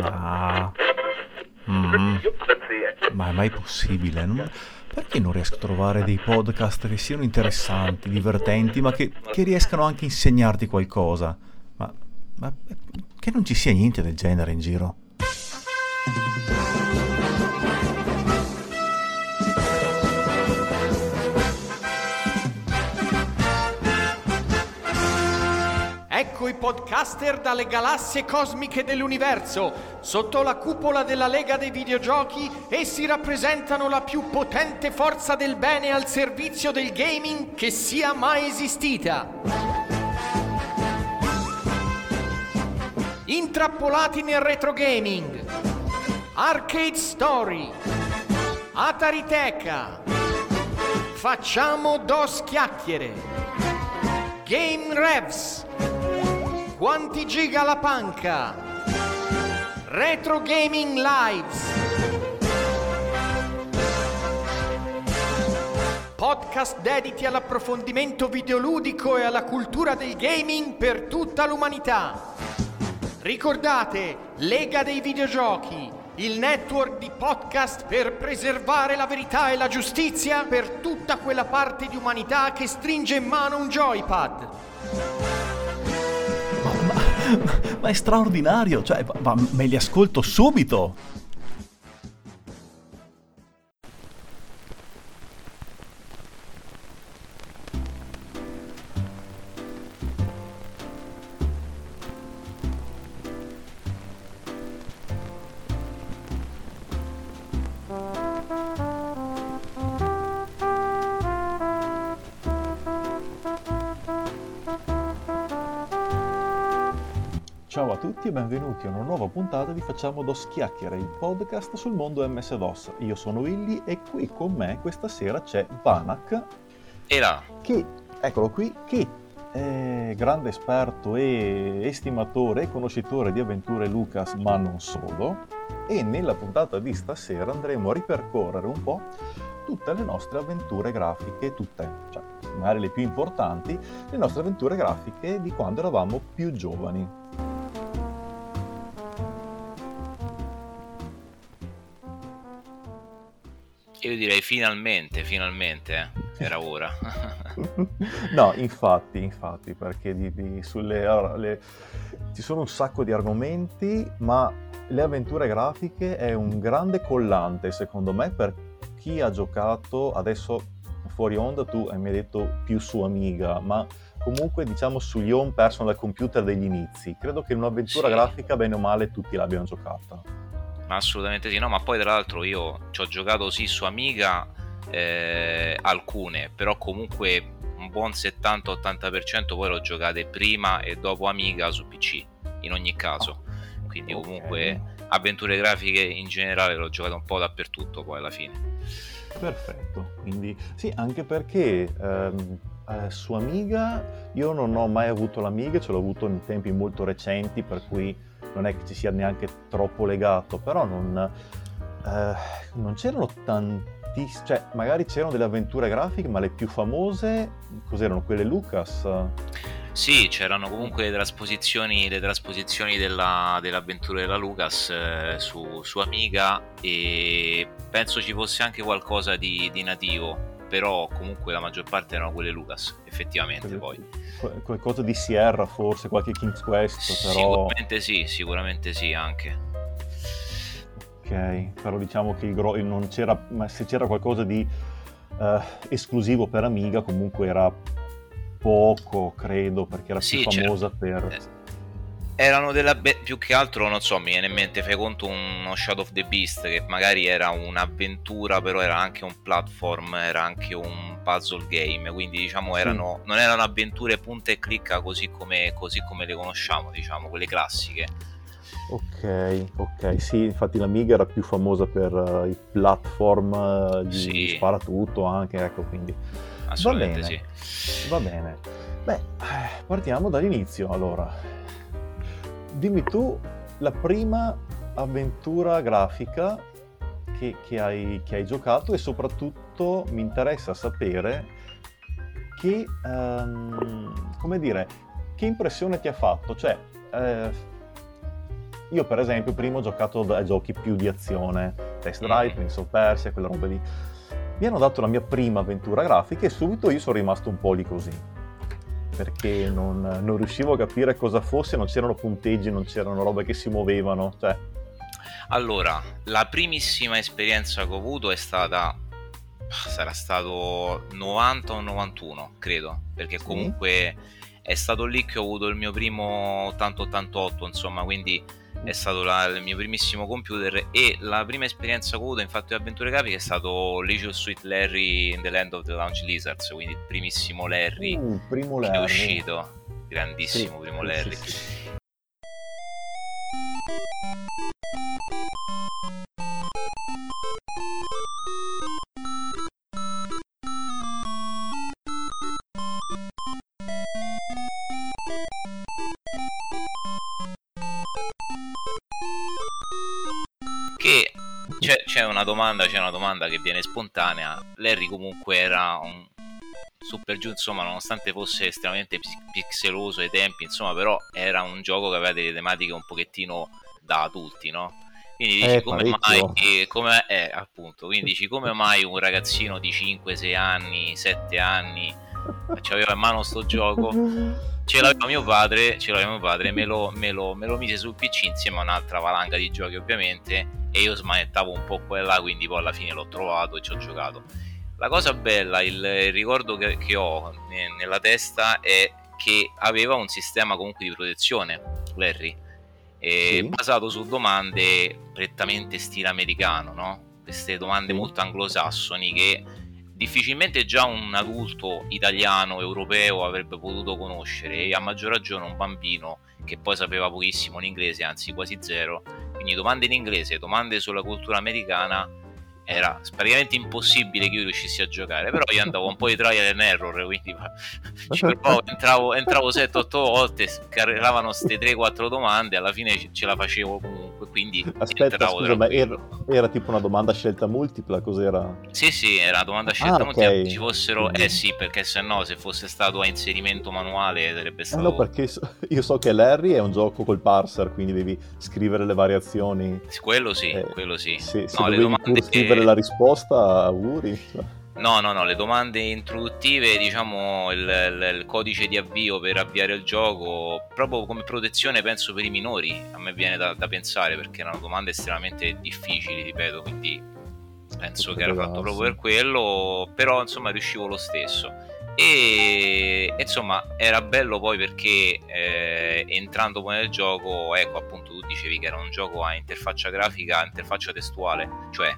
Ah. Mm. Ma è mai possibile? Non- Perché non riesco a trovare dei podcast che siano interessanti, divertenti, ma che, che riescano anche a insegnarti qualcosa? Ma, ma che non ci sia niente del genere in giro? Podcaster dalle galassie cosmiche dell'universo. Sotto la cupola della Lega dei Videogiochi, essi rappresentano la più potente forza del bene al servizio del gaming che sia mai esistita. Intrappolati nel retro gaming. Arcade Story. Atariteca. Facciamo dos chiacchiere. Game Revs. Quanti giga la panca? Retro Gaming Lives. Podcast dediti all'approfondimento videoludico e alla cultura del gaming per tutta l'umanità. Ricordate, Lega dei Videogiochi, il network di podcast per preservare la verità e la giustizia per tutta quella parte di umanità che stringe in mano un joypad. Ma, è straordinario, cioè, ma me li ascolto subito! Tutti e benvenuti a una nuova puntata di Facciamo Dos Chiacchiere, il podcast sul mondo MS-DOS. Io sono Willy e qui con me questa sera c'è Vanak, E là, che, eccolo qui, che è grande esperto e estimatore e conoscitore di avventure Lucas, ma non solo. E nella puntata di stasera andremo a ripercorrere un po' tutte le nostre avventure grafiche, tutte, cioè magari le più importanti, le nostre avventure grafiche di quando eravamo più giovani. Io direi finalmente, finalmente, eh, era ora. no, infatti, infatti, perché di, di- sulle, allora, le- ci sono un sacco di argomenti, ma le avventure grafiche è un grande collante, secondo me, per chi ha giocato adesso fuori onda, tu mi hai detto più su Amiga, ma comunque diciamo sugli home personal computer degli inizi. Credo che un'avventura Sì. grafica, bene o male, tutti l'abbiano giocata. Assolutamente sì, no, ma poi tra l'altro io ci ho giocato sì su Amiga eh, alcune, però comunque un buon 70-80% poi l'ho giocate prima e dopo Amiga su PC, in ogni caso. Quindi Ok. comunque avventure grafiche in generale l'ho giocate un po' dappertutto poi alla fine. Perfetto, quindi sì, anche perché ehm, eh, su Amiga io non ho mai avuto l'Amiga, ce l'ho avuto in tempi molto recenti, per cui non è che ci sia neanche troppo legato, però non, eh, non c'erano tantissime, cioè magari c'erano delle avventure grafiche, ma le più famose, cos'erano quelle Lucas? Sì, c'erano comunque le trasposizioni, le trasposizioni della- dell'avventura della Lucas eh, su, su Amiga e penso ci fosse anche qualcosa di, di nativo, però comunque la maggior parte erano quelle Lucas, effettivamente poi. Qual- Qualcosa di Sierra forse, qualche King's Quest, però... Sicuramente sì, sicuramente sì anche. Ok, però diciamo che il gro- non c'era, ma se c'era qualcosa di eh, esclusivo per Amiga, comunque era poco, credo, perché era Sì, più c'era- famosa per... eh, Erano della be- più che altro, non so, mi viene in mente, fai conto uno Shadow of the Beast che magari era un'avventura, però era anche un platform, era anche un puzzle game, quindi diciamo erano, non erano avventure punta e clicca così come, così come le conosciamo, diciamo, quelle classiche. Ok, ok, sì, infatti l'Amiga era più famosa per eh, i platform eh, di Sì. sparatutto anche, ecco, quindi Assolutamente bene. sì. va bene. Beh, eh, partiamo dall'inizio allora. Dimmi tu la prima avventura grafica che, che hai, che hai giocato e soprattutto mi interessa sapere che, ehm, come dire, che impressione ti ha fatto? Cioè, eh, io per esempio prima ho giocato a giochi più di azione, Test Drive, mm. Prince of Persia, quelle robe lì. Mi hanno dato la mia prima avventura grafica e subito io sono rimasto un po' lì così perché non, non, riuscivo a capire cosa fosse, non c'erano punteggi, non c'erano robe che si muovevano. Cioè. Allora, la primissima esperienza che ho avuto è stata sarà stato 90 o 91, credo, perché comunque sì. è stato lì che ho avuto il mio primo 8088, insomma, quindi è stato la, il mio primissimo computer e la prima esperienza che ho avuto in fatto di avventure grafiche è stato Leisure Suite Larry in The Land of the Launch Lizards, quindi il primissimo Larry uh, primo Larry. che è uscito, grandissimo sì, primo Larry. Sì, sì. Una domanda, c'è una domanda che viene spontanea. Larry comunque era un super giù, insomma, nonostante fosse estremamente pixeloso ai tempi, insomma, però era un gioco che aveva delle tematiche un pochettino da adulti, no? Quindi dici eh, come mai, come, eh, appunto, quindi dici come mai un ragazzino di 5, 6 anni, 7 anni aveva in mano sto gioco ce l'aveva mio padre, ce l'aveva mio padre me, lo, me, lo, me lo mise sul PC insieme a un'altra valanga di giochi ovviamente e io smanettavo un po' qua e là, quindi poi alla fine l'ho trovato e ci ho giocato. La cosa bella, il, il ricordo che, che ho ne, nella testa è che aveva un sistema comunque di protezione, Larry, sì. basato su domande prettamente stile americano, no? Queste domande molto anglosassoni che difficilmente già un adulto italiano, europeo avrebbe potuto conoscere e a maggior ragione un bambino che poi sapeva pochissimo l'inglese, anzi quasi zero, quindi domande in inglese, domande sulla cultura americana era praticamente impossibile che io riuscissi a giocare però io andavo un po' di trial and error quindi ci provavo, entravo, entravo 7-8 volte scaricavano queste 3-4 domande alla fine ce la facevo comunque quindi aspetta scusa ma era, era, tipo una domanda scelta multipla cos'era? sì sì era una domanda scelta ah, multipla okay. ci fossero eh sì perché se no se fosse stato a inserimento manuale sarebbe stato eh no perché io so che Larry è un gioco col parser quindi devi scrivere le variazioni quello sì eh, quello sì, sì no, le domande scrivere la risposta, auguri. No, no, no, le domande introduttive, diciamo il, il, il, codice di avvio per avviare il gioco, proprio come protezione penso per i minori, a me viene da, da pensare perché erano domande estremamente difficili, ripeto, quindi penso che era fatto proprio per quello, però insomma riuscivo lo stesso. E insomma era bello poi perché eh, entrando poi nel gioco, ecco appunto tu dicevi che era un gioco a interfaccia grafica, interfaccia testuale, cioè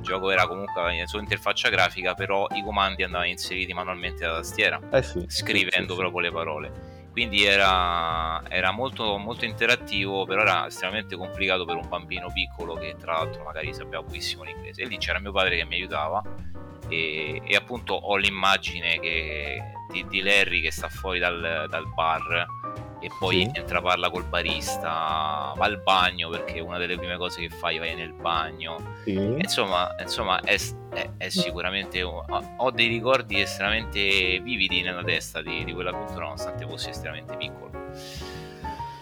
gioco era comunque la sua interfaccia grafica, però i comandi andavano inseriti manualmente dalla tastiera, eh sì, scrivendo sì, sì, proprio le parole. Quindi era, era molto, molto, interattivo, però era estremamente complicato per un bambino piccolo che tra l'altro magari sapeva pochissimo l'inglese. E lì c'era mio padre che mi aiutava e, e appunto ho l'immagine che, di, di, Larry che sta fuori dal, dal bar e poi sì. entra parla col barista, va al bagno perché una delle prime cose che fai vai nel bagno. Sì. Insomma, insomma è, è, è, sicuramente ho dei ricordi estremamente vividi nella testa di, di quell'avventura nonostante fossi estremamente piccolo.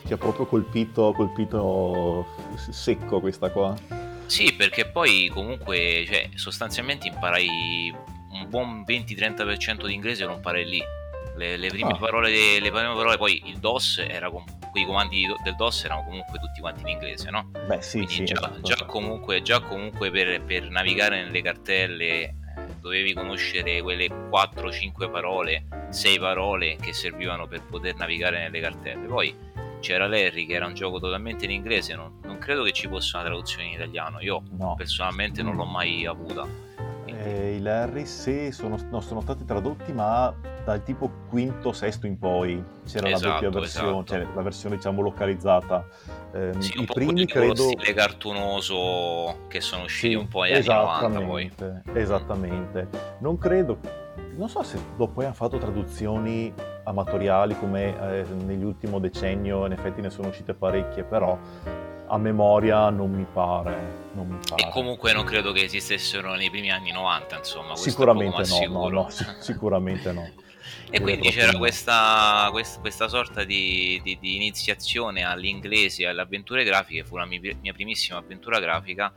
Ti ha proprio colpito, colpito secco questa qua. Sì, perché poi comunque cioè, sostanzialmente imparai un buon 20-30% di inglese lo imparai lì le, le, prime, ah. parole, le prime parole, poi il DOS era con quei comandi del DOS erano comunque tutti quanti in inglese, no? Beh, sì, Quindi sì, già, esatto. già, comunque, già comunque per, per, navigare nelle cartelle eh, dovevi conoscere quelle 4-5 parole, 6 parole che servivano per poter navigare nelle cartelle. Poi c'era Larry che era un gioco totalmente in inglese, non, non credo che ci fosse una traduzione in italiano, io no. personalmente non l'ho mai avuta eh, i Larry sì, sono, no, sono stati tradotti, ma dal tipo quinto, sesto in poi c'era esatto, la doppia versione, esatto. cioè la versione diciamo localizzata. Eh, sì, I primi credo... stile cartunoso che sono usciti sì, un po' agli anni 90 poi. Esattamente. Non credo, non so se dopo hanno fatto traduzioni amatoriali come eh, negli ultimi decennio, in effetti ne sono uscite parecchie, però a memoria non mi pare. Non mi pare. E comunque non credo che esistessero nei primi anni 90, insomma. Sicuramente no, no, no, sicuramente no. E quindi c'era questa, questa, questa, sorta di, di, di, iniziazione all'inglese e alle avventure grafiche, fu la mia, mia primissima avventura grafica.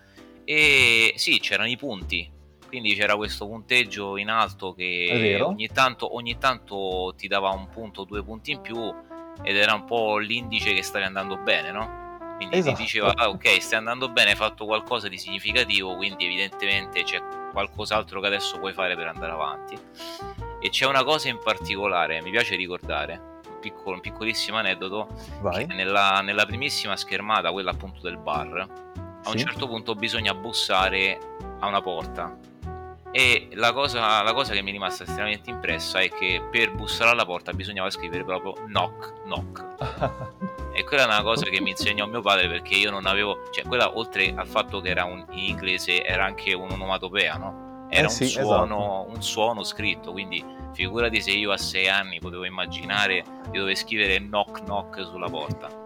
E sì, c'erano i punti, quindi c'era questo punteggio in alto che ogni tanto, ogni tanto, ti dava un punto, due punti in più ed era un po' l'indice che stavi andando bene, no? Quindi esatto. ti diceva, ah, ok, stai andando bene, hai fatto qualcosa di significativo, quindi evidentemente c'è qualcos'altro che adesso puoi fare per andare avanti. E c'è una cosa in particolare, mi piace ricordare, un, piccolo, un piccolissimo aneddoto, nella, nella, primissima schermata, quella appunto del bar, a un certo punto bisogna bussare a una porta e la cosa, la cosa, che mi è rimasta estremamente impressa è che per bussare alla porta bisognava scrivere proprio knock, knock. e quella è una cosa che mi insegnò mio padre perché io non avevo, cioè quella oltre al fatto che era un, in inglese era anche un'onomatopea, no? Era eh sì, un, suono, esatto. un suono scritto, quindi figurati se io a sei anni potevo immaginare di dover scrivere knock knock sulla porta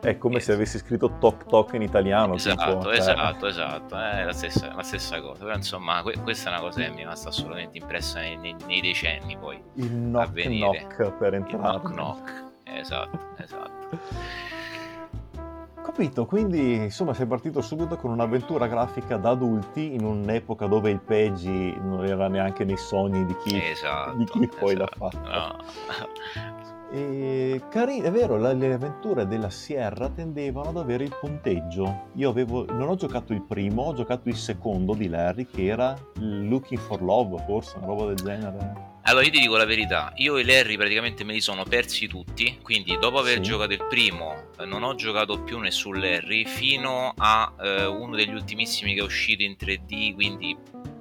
è come se avessi scritto toc toc in italiano. Esatto, tipo, esatto, cioè. esatto, è la stessa, la stessa, cosa. Però insomma, que- questa è una cosa che mi è rimasta assolutamente impressa nei, nei, nei decenni poi. Il knock knock per entrare. Il knock knock, esatto, esatto. Capito, quindi insomma sei partito subito con un'avventura grafica da adulti in un'epoca dove il Peggy non era neanche nei sogni di chi, esatto, di chi poi esatto. l'ha fatto. No. E cari- è vero, le avventure della Sierra tendevano ad avere il punteggio. Io avevo, non ho giocato il primo, ho giocato il secondo di Larry, che era Looking for Love, forse, una roba del genere. Allora, io ti dico la verità, io e Larry praticamente me li sono persi tutti, quindi dopo aver sì. giocato il primo eh, non ho giocato più nessun Larry fino a eh, uno degli ultimissimi che è uscito in 3D, quindi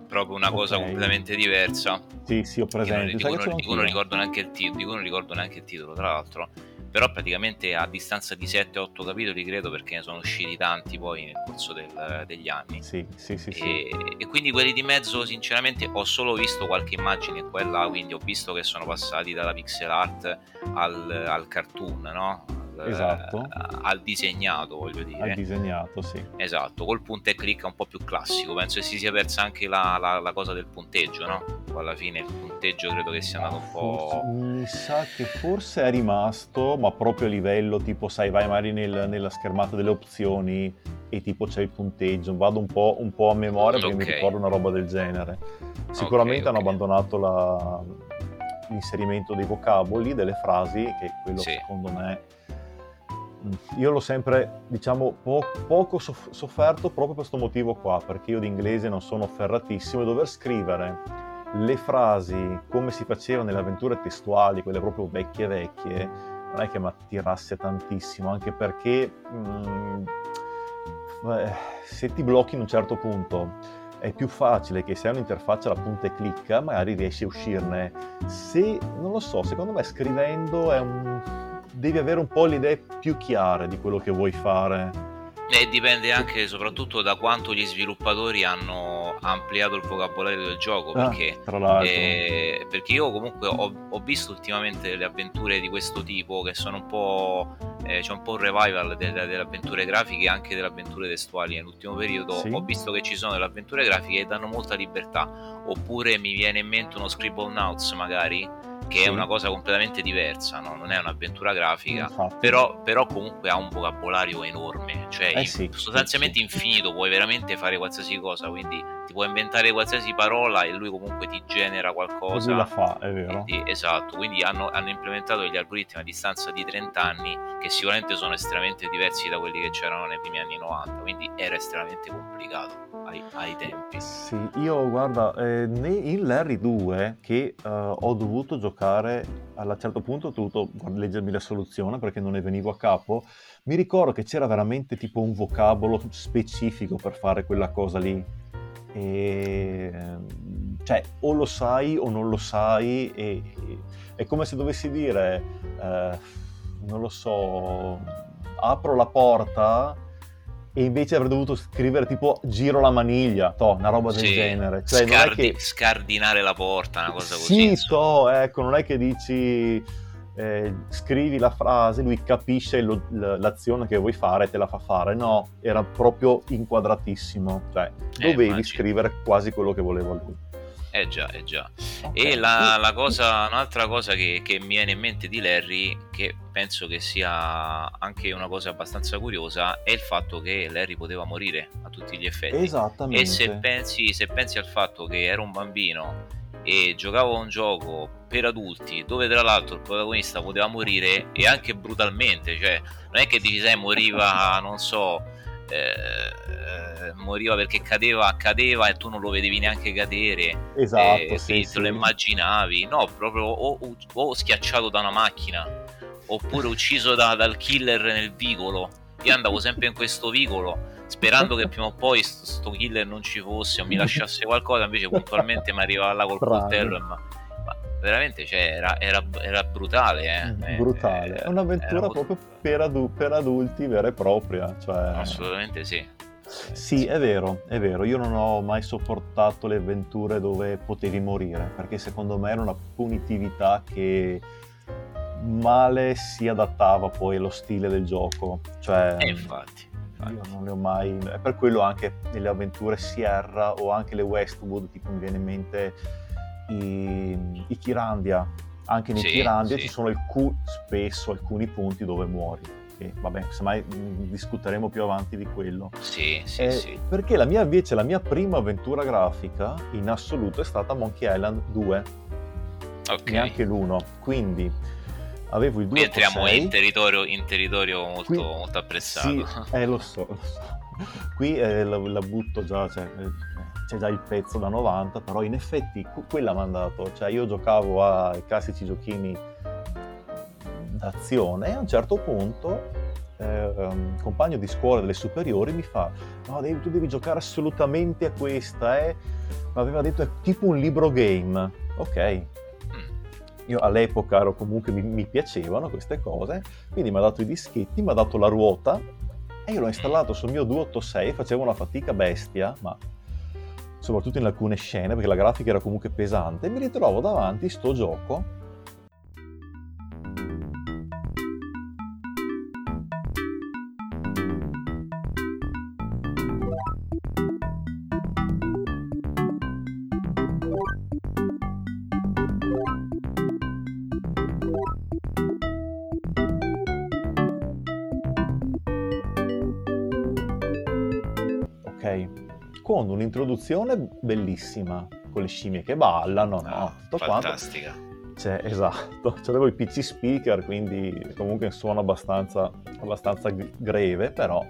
proprio una okay. cosa completamente diversa. Sì, sì, ho presente. Di cui non, non ricordo neanche il titolo, di cui non ricordo neanche il titolo, tra l'altro. Però praticamente a distanza di 7-8 capitoli, credo, perché ne sono usciti tanti poi nel corso del, degli anni. Sì, sì, sì, e, sì. E quindi quelli di mezzo, sinceramente, ho solo visto qualche immagine qua là, quindi ho visto che sono passati dalla pixel art al, al cartoon, no? Esatto. eh, al disegnato, voglio dire. Al disegnato, sì. Esatto, col punta e clicca un po' più classico. Penso che si sia persa anche la, la, la cosa del punteggio, no? Alla fine il punteggio credo che sia andato un po'... Forse, mi sa che forse è rimasto, ma proprio a livello tipo, sai, vai magari nel, nella schermata delle opzioni e tipo c'è il punteggio. Vado un po', un po a memoria perché okay. mi ricordo una roba del genere. Sicuramente okay, okay. hanno abbandonato la, l'inserimento dei vocaboli, delle frasi, che quello sì. secondo me io l'ho sempre, diciamo, po- poco soff- sofferto proprio per questo motivo qua, perché io di inglese non sono ferratissimo e dover scrivere le frasi come si faceva nelle avventure testuali, quelle proprio vecchie vecchie, non è che mi attirasse tantissimo, anche perché mh, mm, se ti blocchi in un certo punto è più facile che se hai un'interfaccia alla punta e clicca, magari riesci a uscirne. Se, non lo so, secondo me scrivendo è un devi avere un po' le idee più chiare di quello che vuoi fare. E dipende anche e soprattutto da quanto gli sviluppatori hanno ampliato il vocabolario del gioco. Ah, perché, eh, perché io comunque ho, ho, visto ultimamente le avventure di questo tipo che sono un po'. Eh, c'è un po' un revival delle, delle, avventure grafiche e anche delle avventure testuali nell'ultimo periodo. Sì. Ho visto che ci sono delle avventure grafiche che danno molta libertà. Oppure mi viene in mente uno Scribble Notes magari che sì. è una cosa completamente diversa, no? non è un'avventura grafica, però, però, comunque ha un vocabolario enorme, cioè eh sì, sostanzialmente sì, infinito, puoi veramente fare qualsiasi cosa, quindi ti puoi inventare qualsiasi parola e lui comunque ti genera qualcosa. E la fa, è vero. Quindi, esatto, quindi hanno, hanno, implementato degli algoritmi a distanza di 30 anni che sicuramente sono estremamente diversi da quelli che c'erano nei primi anni 90, quindi era estremamente complicato ai, ai tempi. Sì, io guarda, eh, in Larry 2 che uh, ho dovuto giocare, a un certo punto ho dovuto leggermi la soluzione perché non ne venivo a capo, mi ricordo che c'era veramente tipo un vocabolo specifico per fare quella cosa lì. E, cioè, o lo sai o non lo sai, e, e, è come se dovessi dire, eh, non lo so, apro la porta e invece avrei dovuto scrivere tipo giro la maniglia, to, una roba del sì, genere. Cioè, Scardi- che... Scardinare la porta, una cosa così. Sì, to, ecco, non è che dici eh, scrivi la frase, lui capisce lo, l'azione che vuoi fare e te la fa fare. No, era proprio inquadratissimo, cioè Eh, dovevi immagino. scrivere quasi quello che voleva lui. Eh già, eh già. Ok. E la, la cosa, un'altra cosa che, che mi viene in mente di Larry, che penso che sia anche una cosa abbastanza curiosa, è il fatto che Larry poteva morire a tutti gli effetti. Esattamente. E se pensi, se pensi al fatto che era un bambino e giocava a un gioco per adulti dove tra l'altro il protagonista poteva morire e anche brutalmente, cioè non è che dici sai moriva, non so, eh, moriva perché cadeva, cadeva e tu non lo vedevi neanche cadere, Esatto, eh, sì, sì. te lo immaginavi, no, proprio o, o- schiacciato da una macchina oppure ucciso da- dal killer nel vicolo. Io andavo sempre in questo vicolo sperando che prima o poi st- sto killer non ci fosse o mi lasciasse qualcosa, invece puntualmente mi arrivava là col coltello e ma veramente cioè, era, era- era brutale. Eh. Eh, brutale. eh, È un'avventura era proprio per, adu- per adulti vera e propria. Cioè... Assolutamente sì. Sì, è vero, è vero. Io non ho mai sopportato le avventure dove potevi morire, perché secondo me era una punitività che male si adattava poi allo stile del gioco. Cioè, E infatti, infatti. io non ne ho mai... È per quello anche nelle avventure Sierra o anche le Westwood, tipo mi viene in mente i, i Kirandia. Anche nei Sì, Kirandia sì. ci sono alcu- spesso alcuni punti dove muori. E vabbè, semmai mh, discuteremo più avanti di quello. Sì, sì, Eh, sì. Perché la mia invece, la mia prima avventura grafica in assoluto è stata Monkey Island 2, Ok. neanche l'1. Quindi avevo il 2 Qui entriamo in territorio, in territorio molto, Qui- molto apprezzato. Sì, eh, lo so, lo so. Qui eh, la, la butto già, cioè, eh, c'è già il pezzo da 90, però in effetti que- quella mi ha dato. Cioè io giocavo ai classici giochini d'azione e a un certo punto eh, un compagno di scuola delle superiori mi fa no devi- tu devi giocare assolutamente a questa eh. mi aveva detto è tipo un libro game ok Mm. io all'epoca ero comunque mi, mi piacevano queste cose quindi mi ha dato i dischetti mi ha dato la ruota e io l'ho installato sul mio 286 facevo una fatica bestia ma soprattutto in alcune scene perché la grafica era comunque pesante e mi ritrovo davanti sto gioco Con un'introduzione bellissima, con le scimmie che ballano, no? Ah, Tutto quanto. fantastica. Cioè, esatto, c'avevo i PC speaker, quindi comunque suono abbastanza, abbastanza greve, però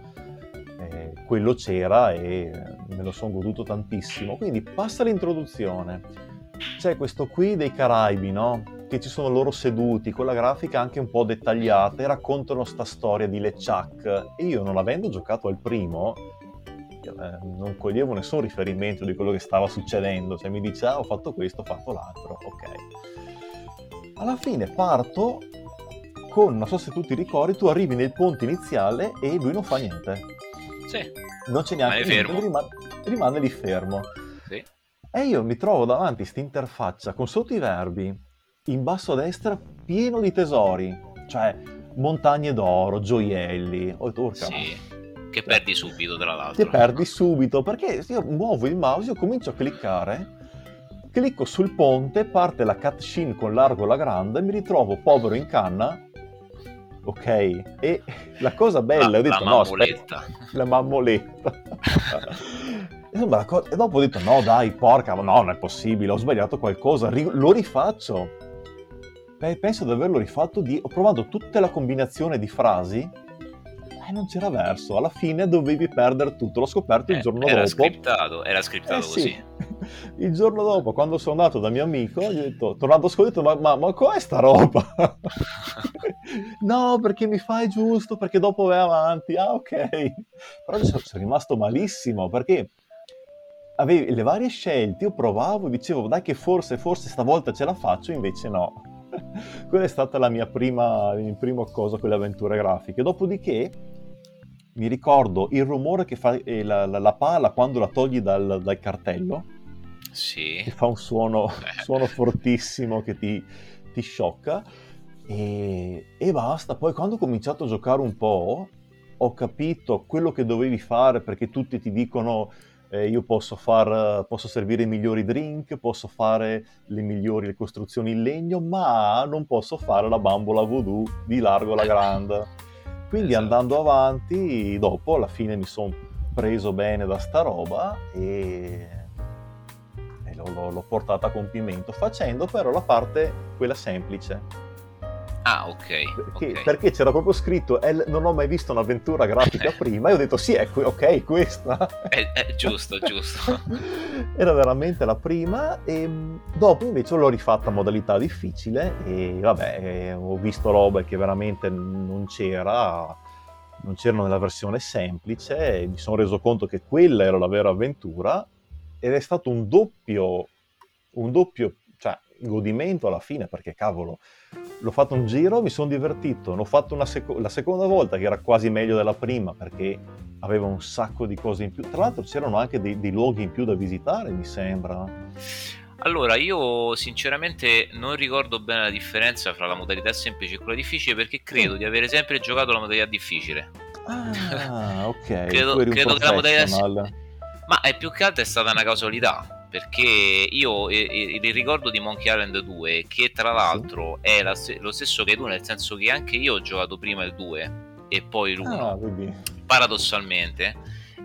eh, quello c'era e me lo sono goduto tantissimo. Quindi passa l'introduzione, c'è questo qui dei Caraibi, no? Che ci sono loro seduti, con la grafica anche un po' dettagliata, e raccontano sta storia di LeChuck. E io non avendo giocato al primo, eh, non coglievo nessun riferimento di quello che stava succedendo. Cioè mi dice, ah, ho fatto questo, ho fatto l'altro, ok. Alla fine parto con, non so se tu ti ricordi, tu arrivi nel ponte iniziale e lui non fa niente. Sì, Non c'è neanche niente, rimane, rimane lì fermo. sì. E io mi trovo davanti a questa interfaccia con sotto i verbi, in basso a destra, pieno di tesori, cioè montagne d'oro, gioielli. Ho detto, "Urca, Sì, che perdi subito tra l'altro. perdi subito perché io muovo il mouse, io comincio a cliccare, clicco sul ponte, parte la cutscene con largo alla grande, mi ritrovo povero in canna. Ok, e la cosa bella, La- ho detto la no, aspetta, la mammoletta. Insomma, la co- e dopo ho detto no dai, porca, no, non è possibile, ho sbagliato qualcosa, ri- lo rifaccio. Beh, penso di averlo rifatto, di... ho provato tutta la combinazione di frasi e non c'era verso, alla fine dovevi perdere tutto, l'ho scoperto il Eh, giorno era dopo. scriptato, era scriptato Eh sì. così. Il giorno dopo, quando sono andato da mio amico, gli ho detto, tornato a scuola, ho detto, ma, ma, ma com'è sta roba? no, perché mi fai giusto, perché dopo vai avanti. Ah, ok. Però sono, sono rimasto malissimo, perché avevi le varie scelte, io provavo, dicevo, dai che forse, forse stavolta ce la faccio, invece no. Quella è stata la mia prima, il primo cosa con le avventure grafiche. Dopodiché mi ricordo il rumore che fa eh, la, la- la pala quando la togli dal, dal cartello, Sì. che fa un suono, suono fortissimo che ti, ti sciocca. E, e basta. Poi quando ho cominciato a giocare un po', ho capito quello che dovevi fare perché tutti ti dicono eh, io posso, far, posso servire i migliori drink, posso fare le migliori le costruzioni in legno, ma non posso fare la bambola voodoo di largo la grande. Quindi esatto. andando avanti, dopo alla fine mi sono preso bene da sta roba e, e l'ho, l'ho portata a compimento, facendo però la parte quella semplice Ah, ok. Perché, okay. perché c'era proprio scritto non ho mai visto un'avventura grafica prima e ho detto sì, è que- ok, questa. È, è giusto, giusto. Era veramente la prima e mm, dopo invece l'ho rifatta a modalità difficile e vabbè, eh, ho visto robe che veramente non c'era, non c'erano nella versione semplice e mi sono reso conto che quella era la vera avventura ed è stato un doppio, un doppio godimento alla fine perché cavolo l'ho fatto un giro, mi sono divertito, l'ho fatto seco- la seconda volta che era quasi meglio della prima perché aveva un sacco di cose in più. Tra l'altro c'erano anche dei, dei luoghi in più da visitare, mi sembra. Allora, io sinceramente non ricordo bene la differenza fra la modalità semplice e quella difficile perché credo di avere sempre giocato la modalità difficile. Ah, ok. credo, credo che la modalità semplice... Ma è più che altro è stata una casualità perché io il ricordo di Monkey Island 2 che tra l'altro è la, lo stesso che tu nel senso che anche io ho giocato prima il 2 e poi l'1 ah, paradossalmente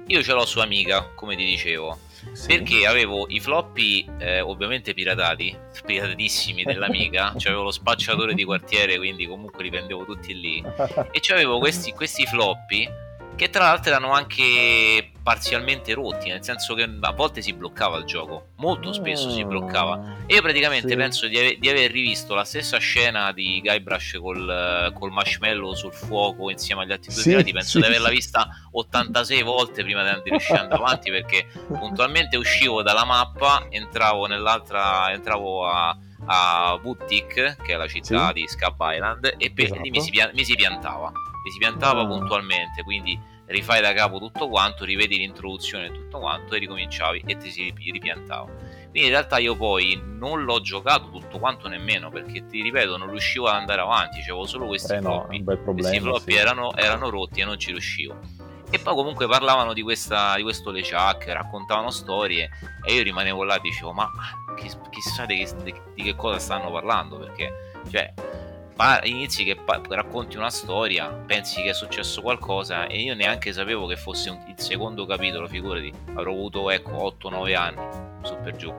io ce l'ho su Amiga come ti dicevo sì. perché avevo i floppy eh, ovviamente piratati piratatissimi dell'Amiga cioè avevo lo spacciatore di quartiere quindi comunque li prendevo tutti lì e c'avevo questi, questi floppy che tra l'altro erano anche parzialmente rotti, nel senso che a volte si bloccava il gioco, molto spesso si bloccava. E io praticamente sì. penso di, ave- di, aver rivisto la stessa scena di Guybrush col, col marshmallow sul fuoco insieme agli altri due sì, pirati, penso sì, di averla vista 86 volte prima di riuscire ad andare avanti perché puntualmente uscivo dalla mappa, entravo nell'altra, entravo a a Boutique, che è la città sì. di Scab Island, e per, esatto. lì mi si, mi si, piantava. Mi si piantava oh. puntualmente, quindi rifai da capo tutto quanto, rivedi l'introduzione e tutto quanto e ricominciavi e ti si ripiantava. Quindi in realtà io poi non l'ho giocato tutto quanto nemmeno perché ti ripeto non riuscivo ad andare avanti, avevo solo questi eh floppy, no, problema, questi floppy sì. erano, erano rotti e non ci riuscivo. E poi comunque parlavano di, questa, di questo LeChuck, raccontavano storie e io rimanevo là e dicevo ma chissà di che, di che cosa stanno parlando perché cioè inizi che pa- racconti una storia, pensi che è successo qualcosa e io neanche sapevo che fosse un, il secondo capitolo, figurati, avrò avuto ecco 8-9 anni, su per giù,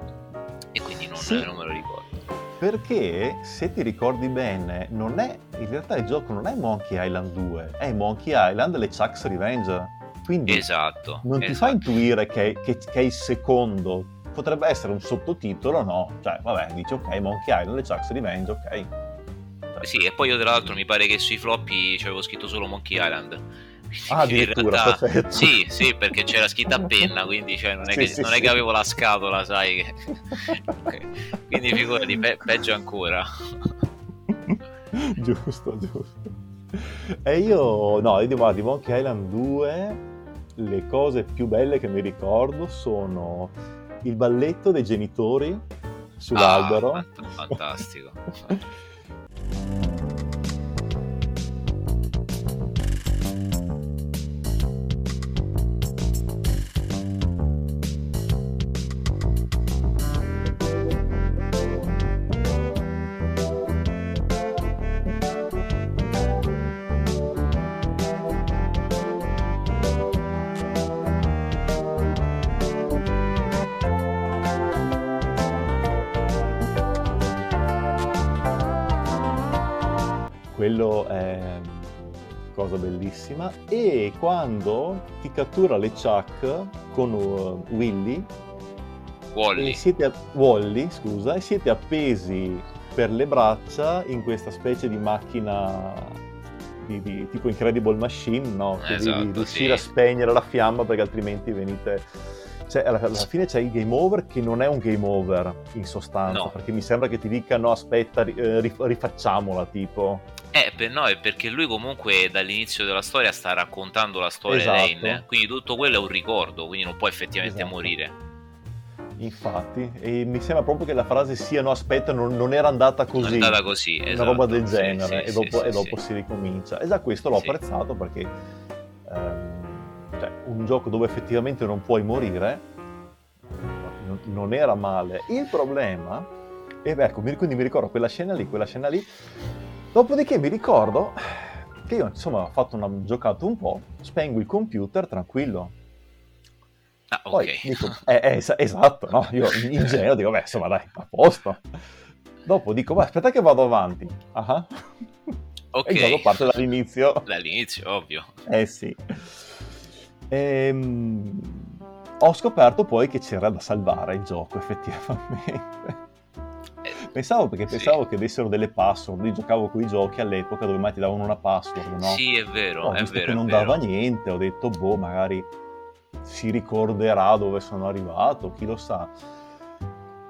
e quindi non, sì. non me lo ricordo. Perché se ti ricordi bene, non è, in realtà il gioco non è Monkey Island 2, è Monkey Island le Chuck's Revenge. Quindi esatto, non ti esatto. fa intuire che, che, che, è il secondo. Potrebbe essere un sottotitolo, no? Cioè, vabbè, dici ok, Monkey Island, le Chuck's Revenge, ok sì, e poi io tra l'altro mi pare che sui floppy c'avevo scritto solo Monkey Island. Ah, addirittura, realtà, perfetto. Sì, sì, perché c'era scritta a penna, quindi cioè, non, è, sì, che, sì, non sì. è, che, avevo la scatola, sai. Che... quindi figurati, pe- peggio ancora. giusto, giusto. E io, no, io dico, di Monkey Island 2, le cose più belle che mi ricordo sono il balletto dei genitori sull'albero. Ah, fantastico. Bye. Quello è cosa bellissima. E quando ti cattura le Chuck con uh, Willy, Wally. Siete, Wally, scusa, e siete appesi per le braccia in questa specie di macchina di, di, tipo Incredible Machine, no? Che esatto, devi riuscire sì. a spegnere la fiamma perché altrimenti venite cioè, alla, alla, fine c'è il game over che non è un game over in sostanza, no. perché mi sembra che ti dicano aspetta, eh, rifacciamola tipo. Eh, per no, è perché lui comunque dall'inizio della storia sta raccontando la storia esatto. di Lane, quindi tutto quello è un ricordo, quindi non può effettivamente esatto. morire. infatti, e mi sembra proprio che la frase sia no aspetta non, non era andata così, non è andata così una esatto. roba del genere sì, e sì, dopo, sì, e dopo si ricomincia. E già questo l'ho apprezzato perché ehm, cioè, un gioco dove effettivamente non puoi morire non, era male. Il problema, e beh, ecco, quindi mi ricordo quella scena lì, quella scena lì, dopodiché mi ricordo che io insomma ho fatto una, giocato un po', spengo il computer tranquillo. Ah, Poi ok. dico, eh, eh, es- esatto, no? Io in genere dico, beh, insomma, dai, a posto. Dopo dico, beh, aspetta che vado avanti. Ah. Ok. E il gioco parte dall'inizio. Dall'inizio, ovvio. Eh sì. Ehm, ho scoperto poi che c'era da salvare il gioco, effettivamente. Pensavo perché sì. pensavo che avessero delle password. Io giocavo con i giochi all'epoca dove mai ti davano una password, no? Sì, è vero, Ho è visto vero. che non vero. dava niente, ho detto, boh, magari si ricorderà dove sono arrivato, chi lo sa.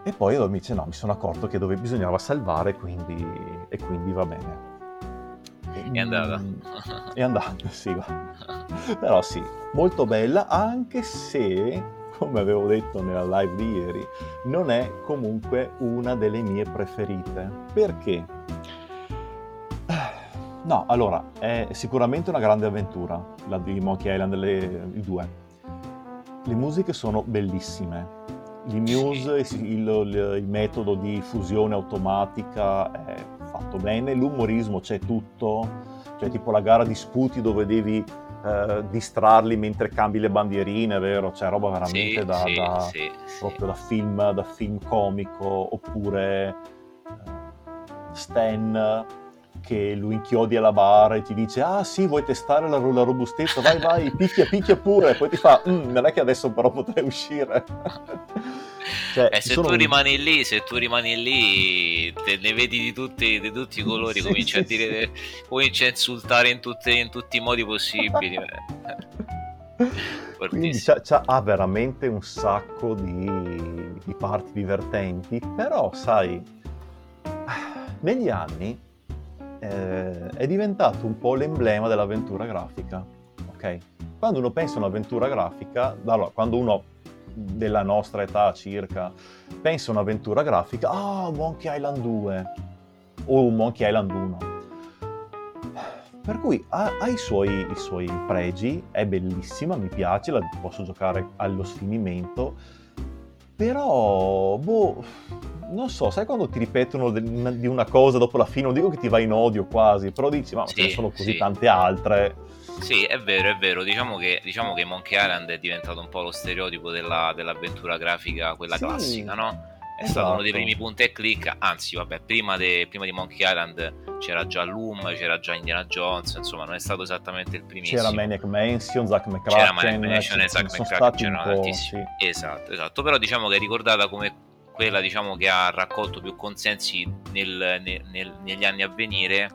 E poi dopo mi dice, no, mi sono accorto che dove bisognava salvare, quindi... e quindi va bene. È andata. È andata, sì. va. Però sì, molto bella, anche se, come avevo detto nella live di ieri, non è comunque una delle mie preferite. Perché? No, allora, è sicuramente una grande avventura, la di Monkey Island, le, i due. Le musiche sono bellissime. Il Muse, il, il- il metodo di fusione automatica è fatto bene, l'umorismo c'è tutto, cioè tipo la gara di sputi dove devi eh, distrarli mentre cambi le bandierine, vero? C'è roba veramente Sì, da, sì, da- sì, proprio da film, da film comico, oppure eh, Stan che lo inchiodi alla barra e ti dice ah sì vuoi testare la, la robustezza? Vai vai picchia picchia pure. E poi ti fa "Mm, non è che adesso però potrei uscire cioè, E ci se tu un- rimani lì, se tu rimani lì, te ne vedi di tutti, di tutti i colori, Sì, cominci a sì, dire, cominci a insultare in, tutte- in tutti i modi possibili. Quindi Fortissimo. c'ha- c'ha- ha veramente un sacco di, di parti divertenti, però sai, negli anni eh, è diventato un po' l'emblema dell'avventura grafica, ok? Quando uno pensa a un'avventura grafica, allora, quando uno della nostra età circa pensa a un'avventura grafica, ah, Monkey Island 2 o Monkey Island 1. Per cui ha, ha i, suoi, i suoi pregi, è bellissima, mi piace, la posso giocare allo sfinimento, però, boh, non so, sai quando ti ripetono di una cosa dopo la fine, non dico che ti va in odio quasi, però dici, ma Sì, ce ne sono così sì. tante altre. Sì, è vero, è vero. Diciamo che, diciamo che Monkey Island è diventato un po' lo stereotipo della- dell'avventura grafica, quella Sì, classica, no? È esatto. stato uno dei primi punti e click, anzi, vabbè, prima, de- prima di Monkey Island c'era già Loom, c'era già Indiana Jones, insomma, non è stato esattamente il primissimo. C'era Maniac Mansion, Zack C'era McCracken, Maniac Mansion e Zack McCracken, c'erano tantissimi. sì. Esatto, esatto. Però diciamo che è ricordata come quella diciamo, che ha raccolto più consensi nel- nel- nel- negli anni a venire,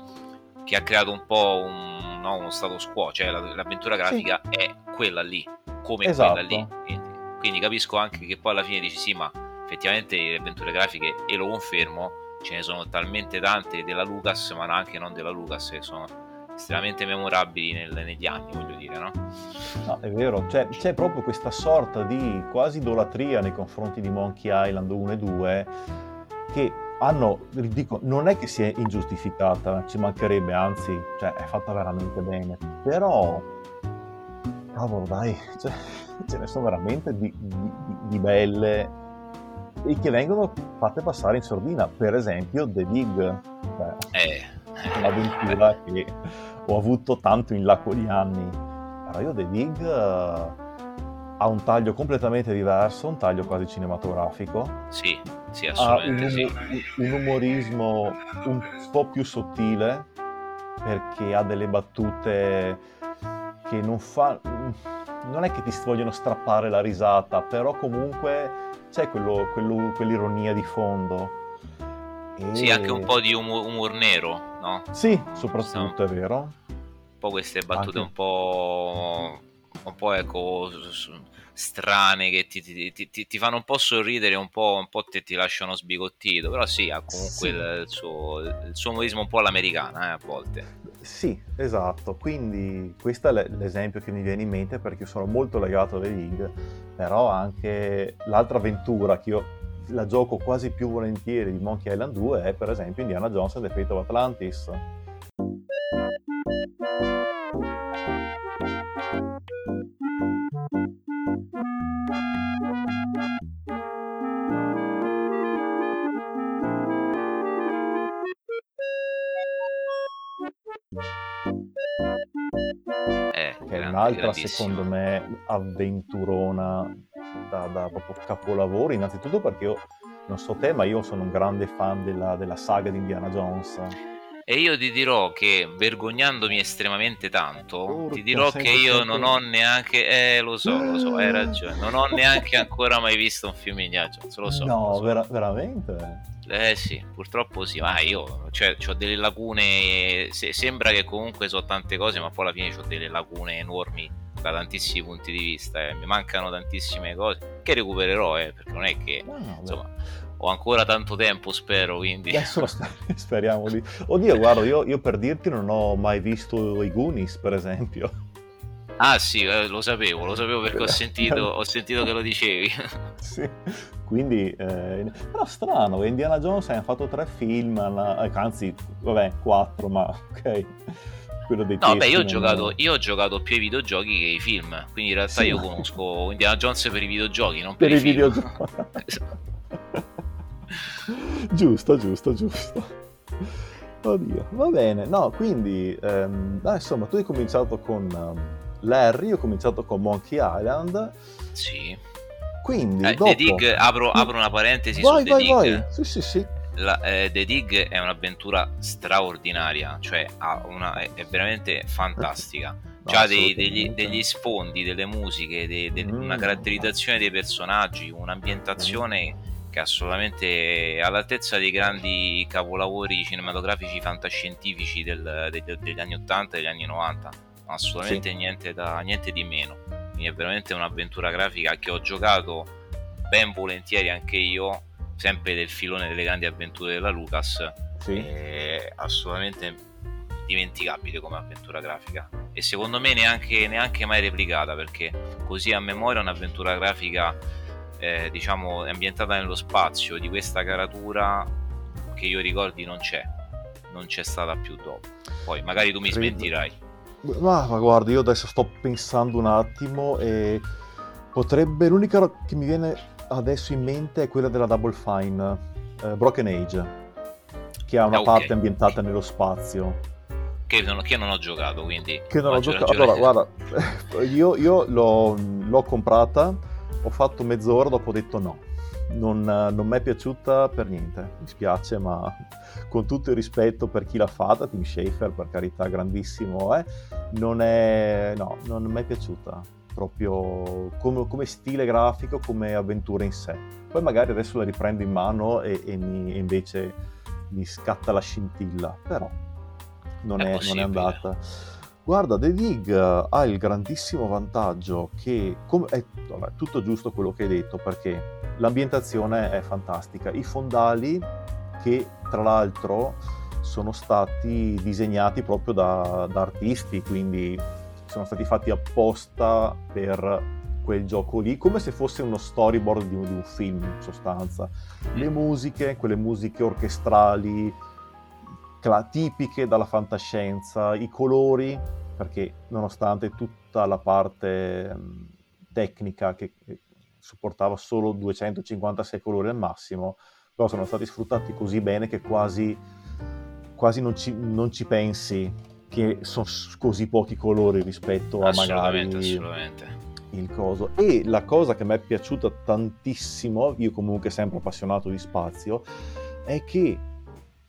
che ha creato un po' un, no, uno status quo, cioè la- l'avventura grafica è quella lì, come Esatto. quella lì. Quindi, quindi capisco anche che poi alla fine dici sì, ma effettivamente le avventure grafiche, e lo confermo, ce ne sono talmente tante della Lucas, ma anche non della Lucas, che sono estremamente memorabili nel- negli anni, voglio dire, no? No, è vero, c'è, c'è proprio questa sorta di quasi idolatria nei confronti di Monkey Island 1 e 2 che hanno, dico, non è che sia ingiustificata, ci mancherebbe, anzi, cioè, è fatta veramente bene, però, cavolo dai, cioè, ce ne sono veramente di, di- di belle e che vengono fatte passare in sordina, per esempio The Dig, cioè, Eh, un'avventura che ho avuto tanto in là con gli anni. Però io The Dig eh, ha un taglio completamente diverso, un taglio quasi cinematografico, sì, sì, ha un, assolutamente sì. un umorismo un po' più sottile perché ha delle battute che non fa non è che ti vogliono strappare la risata, però comunque c'è quello- quello- quell'ironia di fondo. E- Sì, anche un po' di umor, umor nero, no? Sì, soprattutto, è vero. Un po' queste battute Anche- un po'. un po' ecco. s- s- strane che ti, ti- ti- ti- fanno un po' sorridere, un po', un po' te, ti lasciano sbigottito. Però sì, ha comunque Sì. il, il suo, il suo umorismo un po' all'americana, eh, a volte. Sì, esatto, quindi questo è l'esempio che mi viene in mente perché io sono molto legato alle League, però anche l'altra avventura che io la gioco quasi più volentieri di Monkey Island 2 è per esempio Indiana Jones and the Fate of Atlantis. Un'altra secondo me avventurona da, da, proprio capolavoro, innanzitutto perché io non so te, ma io sono un grande fan della, della saga di Indiana Jones. E io ti dirò che, vergognandomi estremamente tanto, Urca, ti dirò che io non ho neanche... Eh, lo so, lo so, hai ragione. Non ho neanche ancora mai visto un film di Jones, lo so. No, lo so. Vera- veramente? Eh sì, purtroppo sì, ma io cioè, ho delle lacune, se, sembra che comunque so tante cose, ma poi alla fine ho delle lacune enormi da tantissimi punti di vista, eh. mi mancano tantissime cose che recupererò, eh, perché non è che no, no, insomma, ho ancora tanto tempo, spero, quindi... Adesso speriamo di... Oddio, guarda, io, io per dirti non ho mai visto i Goonies, per esempio. Ah sì, eh, lo sapevo, lo sapevo perché ho sentito, ho sentito che lo dicevi. sì, quindi... Eh, però strano, Indiana Jones ha fatto tre film, eh, anzi, vabbè, quattro, ma ok. Quello dei no, beh, io ho, giocato, io ho, giocato, più ai videogiochi che ai film, quindi in realtà sì, io conosco Indiana Jones per i videogiochi, non per, per i, i videogiochi. giusto, giusto, giusto. Oddio, va bene. No, quindi, ehm, ah, insomma, tu hai cominciato con... Um, Larry, ho cominciato con Monkey Island. Sì. Quindi, eh, dopo... The Dig, apro, apro, una parentesi vai, su vai, The Dig. Vai. Sì, sì, sì. La, eh, The Dig è un'avventura straordinaria, cioè una, è, è, veramente fantastica. No, ha dei, degli, degli, sfondi, delle musiche, de, de, mm. una caratterizzazione dei personaggi, un'ambientazione è assolutamente all'altezza dei grandi capolavori cinematografici fantascientifici del, de, degli anni 80 e degli anni 90 assolutamente sì. niente, da, niente di meno. Quindi è veramente un'avventura grafica che ho giocato ben volentieri anche io, sempre del filone delle grandi avventure della Lucas. Sì. È assolutamente dimenticabile come avventura grafica e secondo me neanche, neanche mai replicata perché così a memoria un'avventura grafica eh, diciamo ambientata nello spazio di questa caratura che io ricordi non c'è non c'è stata più dopo poi magari tu mi Credo. smentirai ma, ma guarda, io adesso sto pensando un attimo e potrebbe... L'unica che mi viene adesso in mente è quella della Double Fine, eh, Broken Age, che ha una okay. parte ambientata nello spazio. Che non, che non, ho giocato, quindi... Che non ho giocato... Allora, guarda, io, io l'ho, l'ho comprata, ho fatto mezz'ora, dopo ho detto no non, non mi è piaciuta per niente, mi spiace, ma con tutto il rispetto per chi l'ha fatta, Tim Schafer, per carità, grandissimo, eh, non è, no, non mi è piaciuta proprio come, come, stile grafico, come avventura in sé. Poi magari adesso la riprendo in mano e, e, mi, e invece mi scatta la scintilla, però non è, è, non è andata. Guarda, The Dig ha il grandissimo vantaggio che com- è, vabbè, tutto giusto quello che hai detto perché l'ambientazione è fantastica. I fondali che tra l'altro sono stati disegnati proprio da, da artisti, quindi sono stati fatti apposta per quel gioco lì, come se fosse uno storyboard di un, di un film in sostanza. Le musiche, quelle musiche orchestrali, tipiche dalla fantascienza, i colori, perché nonostante tutta la parte um, tecnica che, che supportava solo 256 colori al massimo, però sono stati sfruttati così bene che quasi, quasi non, ci, non, ci, pensi che sono così pochi colori rispetto a magari assolutamente. il coso. E la cosa che mi è piaciuta tantissimo, io comunque sempre appassionato di spazio, è che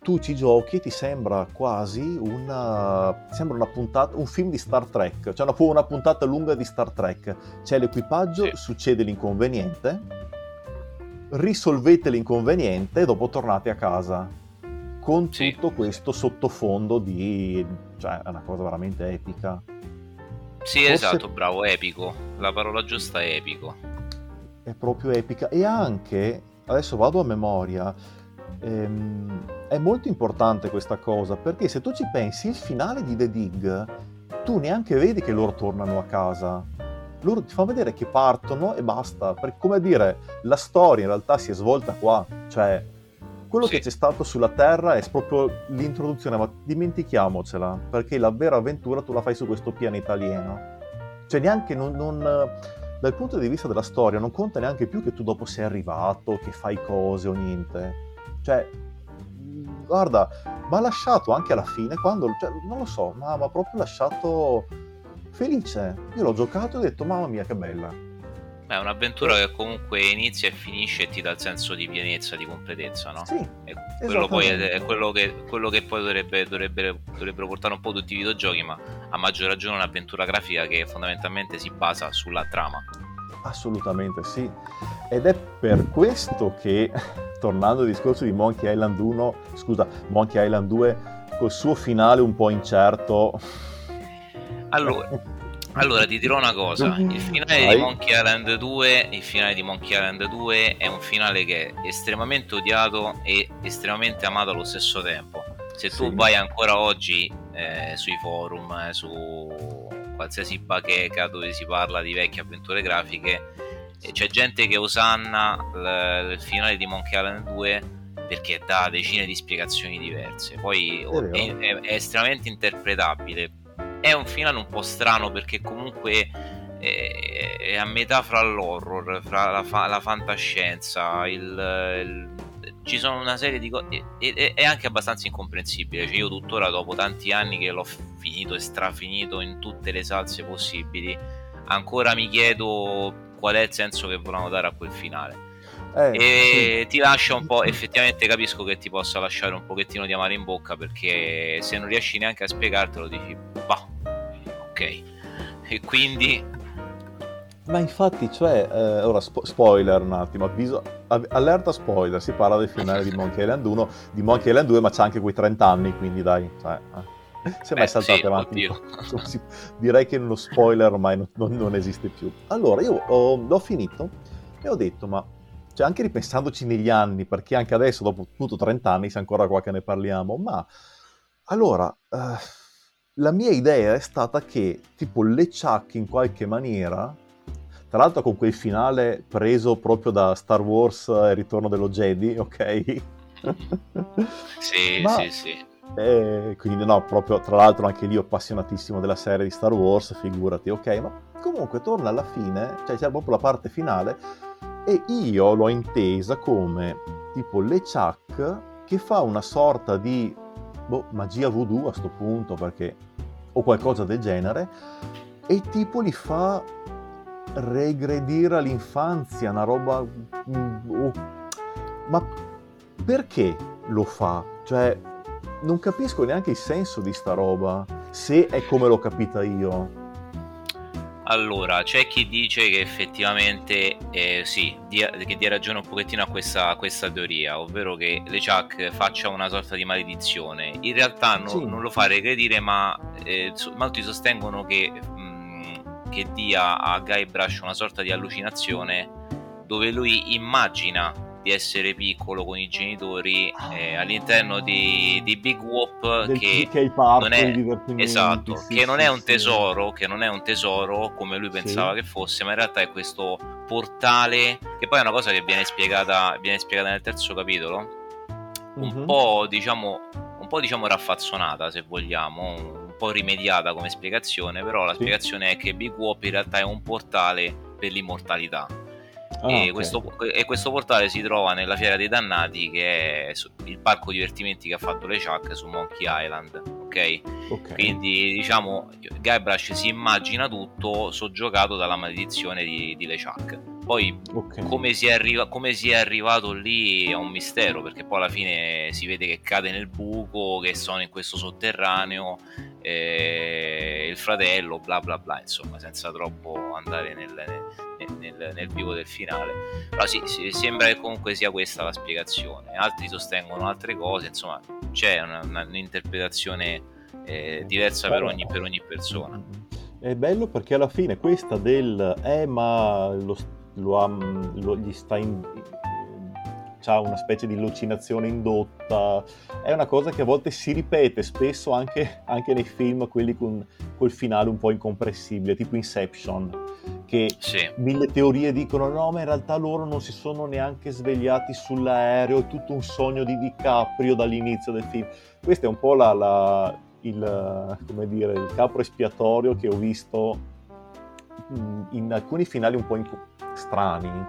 tu ci giochi e ti sembra quasi una, sembra una puntata, un film di Star Trek, cioè una, una puntata lunga di Star Trek. C'è l'equipaggio, sì. succede l'inconveniente, risolvete l'inconveniente e dopo tornate a casa. Con sì. tutto questo sottofondo di... cioè è una cosa veramente epica. Sì, Forse... esatto, bravo, epico. La parola giusta è epico. È proprio epica. E anche, adesso vado a memoria, ehm, è molto importante questa cosa, perché se tu ci pensi, il finale di The Dig, tu neanche vedi che loro tornano a casa. Loro ti fanno vedere che partono e basta. Perché, come dire, la storia in realtà si è svolta qua. Cioè, quello sì. che c'è stato sulla Terra è proprio l'introduzione, ma dimentichiamocela, perché la vera avventura tu la fai su questo pianeta alieno. Cioè, neanche non, non, dal punto di vista della storia, non conta neanche più che tu dopo sei arrivato, che fai cose o niente. Cioè, guarda, mi ha lasciato anche alla fine, quando, cioè, non lo so, ma mi ha proprio lasciato felice. Io l'ho giocato e ho detto, mamma mia, che bella. È un'avventura che comunque inizia e finisce e ti dà il senso di pienezza, di completezza, no? Sì. E quello poi è quello che, quello che poi dovrebbe, dovrebbe, dovrebbero portare un po' tutti i videogiochi, ma a maggior ragione un'avventura grafica che fondamentalmente si basa sulla trama. Assolutamente sì. Ed è per questo che tornando al discorso di Monkey Island 1, scusa, Monkey Island 2, col suo finale un po' incerto. Allora, allora ti dirò una cosa, il finale Vai. di Monkey Island 2, il finale di Monkey Island 2 è un finale che è estremamente odiato e estremamente amato allo stesso tempo. Se tu sì. vai ancora oggi eh, sui forum, eh, su qualsiasi bacheca dove si parla di vecchie avventure grafiche, c'è gente che osanna il finale di Monkey Island 2 perché dà decine di spiegazioni diverse. Poi è, è, è, estremamente interpretabile. È un finale un po' strano perché comunque è, è a metà fra l'horror, fra la, fa- la fantascienza, il, il, ci sono una serie di cose. È, anche abbastanza incomprensibile. Cioè, io tuttora, dopo tanti anni che l'ho finito e strafinito in tutte le salse possibili, ancora mi chiedo qual è il senso che volevano dare a quel finale. Eh, e sì. ti lascia un po', effettivamente capisco che ti possa lasciare un pochettino di amare in bocca perché se non riesci neanche a spiegartelo dici, bah, ok. E quindi... Ma infatti, cioè, eh, ora spo- spoiler un attimo, avviso, allerta spoiler, si parla del finale di Monkey Island 1, di Monkey Island 2, ma c'ha anche quei 30 anni, quindi dai, cioè, eh. Se mai saltate sì, avanti, direi che uno spoiler ormai non, non, non esiste più. Allora, io ho, l'ho finito e ho detto, ma cioè, anche ripensandoci negli anni, perché anche adesso, dopo tutto 30 anni, se ancora qua che ne parliamo, ma allora, eh, la mia idea è stata che, tipo, le Chuck in qualche maniera, tra l'altro con quel finale preso proprio da Star Wars e Ritorno dello Jedi, ok? sì, ma, sì, sì. E quindi no, proprio tra l'altro anche lì appassionatissimo della serie di Star Wars, figurati, ok, ma comunque torna alla fine, cioè c'è proprio la parte finale e io l'ho intesa come tipo le Chuck che fa una sorta di boh, magia voodoo a questo punto perché o qualcosa del genere e tipo li fa regredire all'infanzia, una roba... Mm, oh, ma perché lo fa? Cioè, non capisco neanche il senso di sta roba, se è come l'ho capita io. Allora, c'è chi dice che effettivamente eh, sì, dia, che dia ragione un pochettino a questa, a questa, teoria, ovvero che le Chuck faccia una sorta di maledizione. In realtà no, sì. non lo fa regredire, ma eh, molti sostengono che, che dia a Guybrush una sorta di allucinazione dove lui immagina di essere piccolo con i genitori ah. eh, all'interno di, di, Big Whoop che, non è esatto sì, che sì, non è un tesoro che non è un tesoro come lui pensava sì. che fosse ma in realtà è questo portale che poi è una cosa che viene spiegata, viene spiegata nel terzo capitolo un mm-hmm. po' diciamo un po' diciamo raffazzonata se vogliamo po' rimediata come spiegazione però la spiegazione è che Big Whoop in realtà è un portale per l'immortalità Ah, e, okay. questo, e, questo, portale si trova nella Fiera dei Dannati, che è il parco divertimenti che ha fatto le Chuck su Monkey Island. Ok? okay. Quindi diciamo Guybrush si immagina tutto soggiogato dalla maledizione di, di LeChuck. Poi okay. come, si arriva, come, si è arrivato lì è un mistero perché poi alla fine si vede che cade nel buco, che sono in questo sotterraneo, eh, il fratello, bla bla bla, insomma, senza troppo andare nel, nel, nel, nel vivo del finale. Però sì, sì, sembra che comunque sia questa la spiegazione. Altri sostengono altre cose, insomma, c'è una, una, un'interpretazione eh, diversa per ogni, per ogni persona. È bello perché alla fine questa del eh ma lo, lo, lo, gli sta in, ha una specie di allucinazione indotta, è una cosa che a volte si ripete spesso anche, anche nei film, quelli con col finale un po' incompressibile, tipo Inception, che sì. mille teorie dicono no, ma in realtà loro non si sono neanche svegliati sull'aereo, è tutto un sogno di DiCaprio dall'inizio del film. Questa è un po' la, la, il, dire, il capro espiatorio che ho visto in alcuni finali un po' strani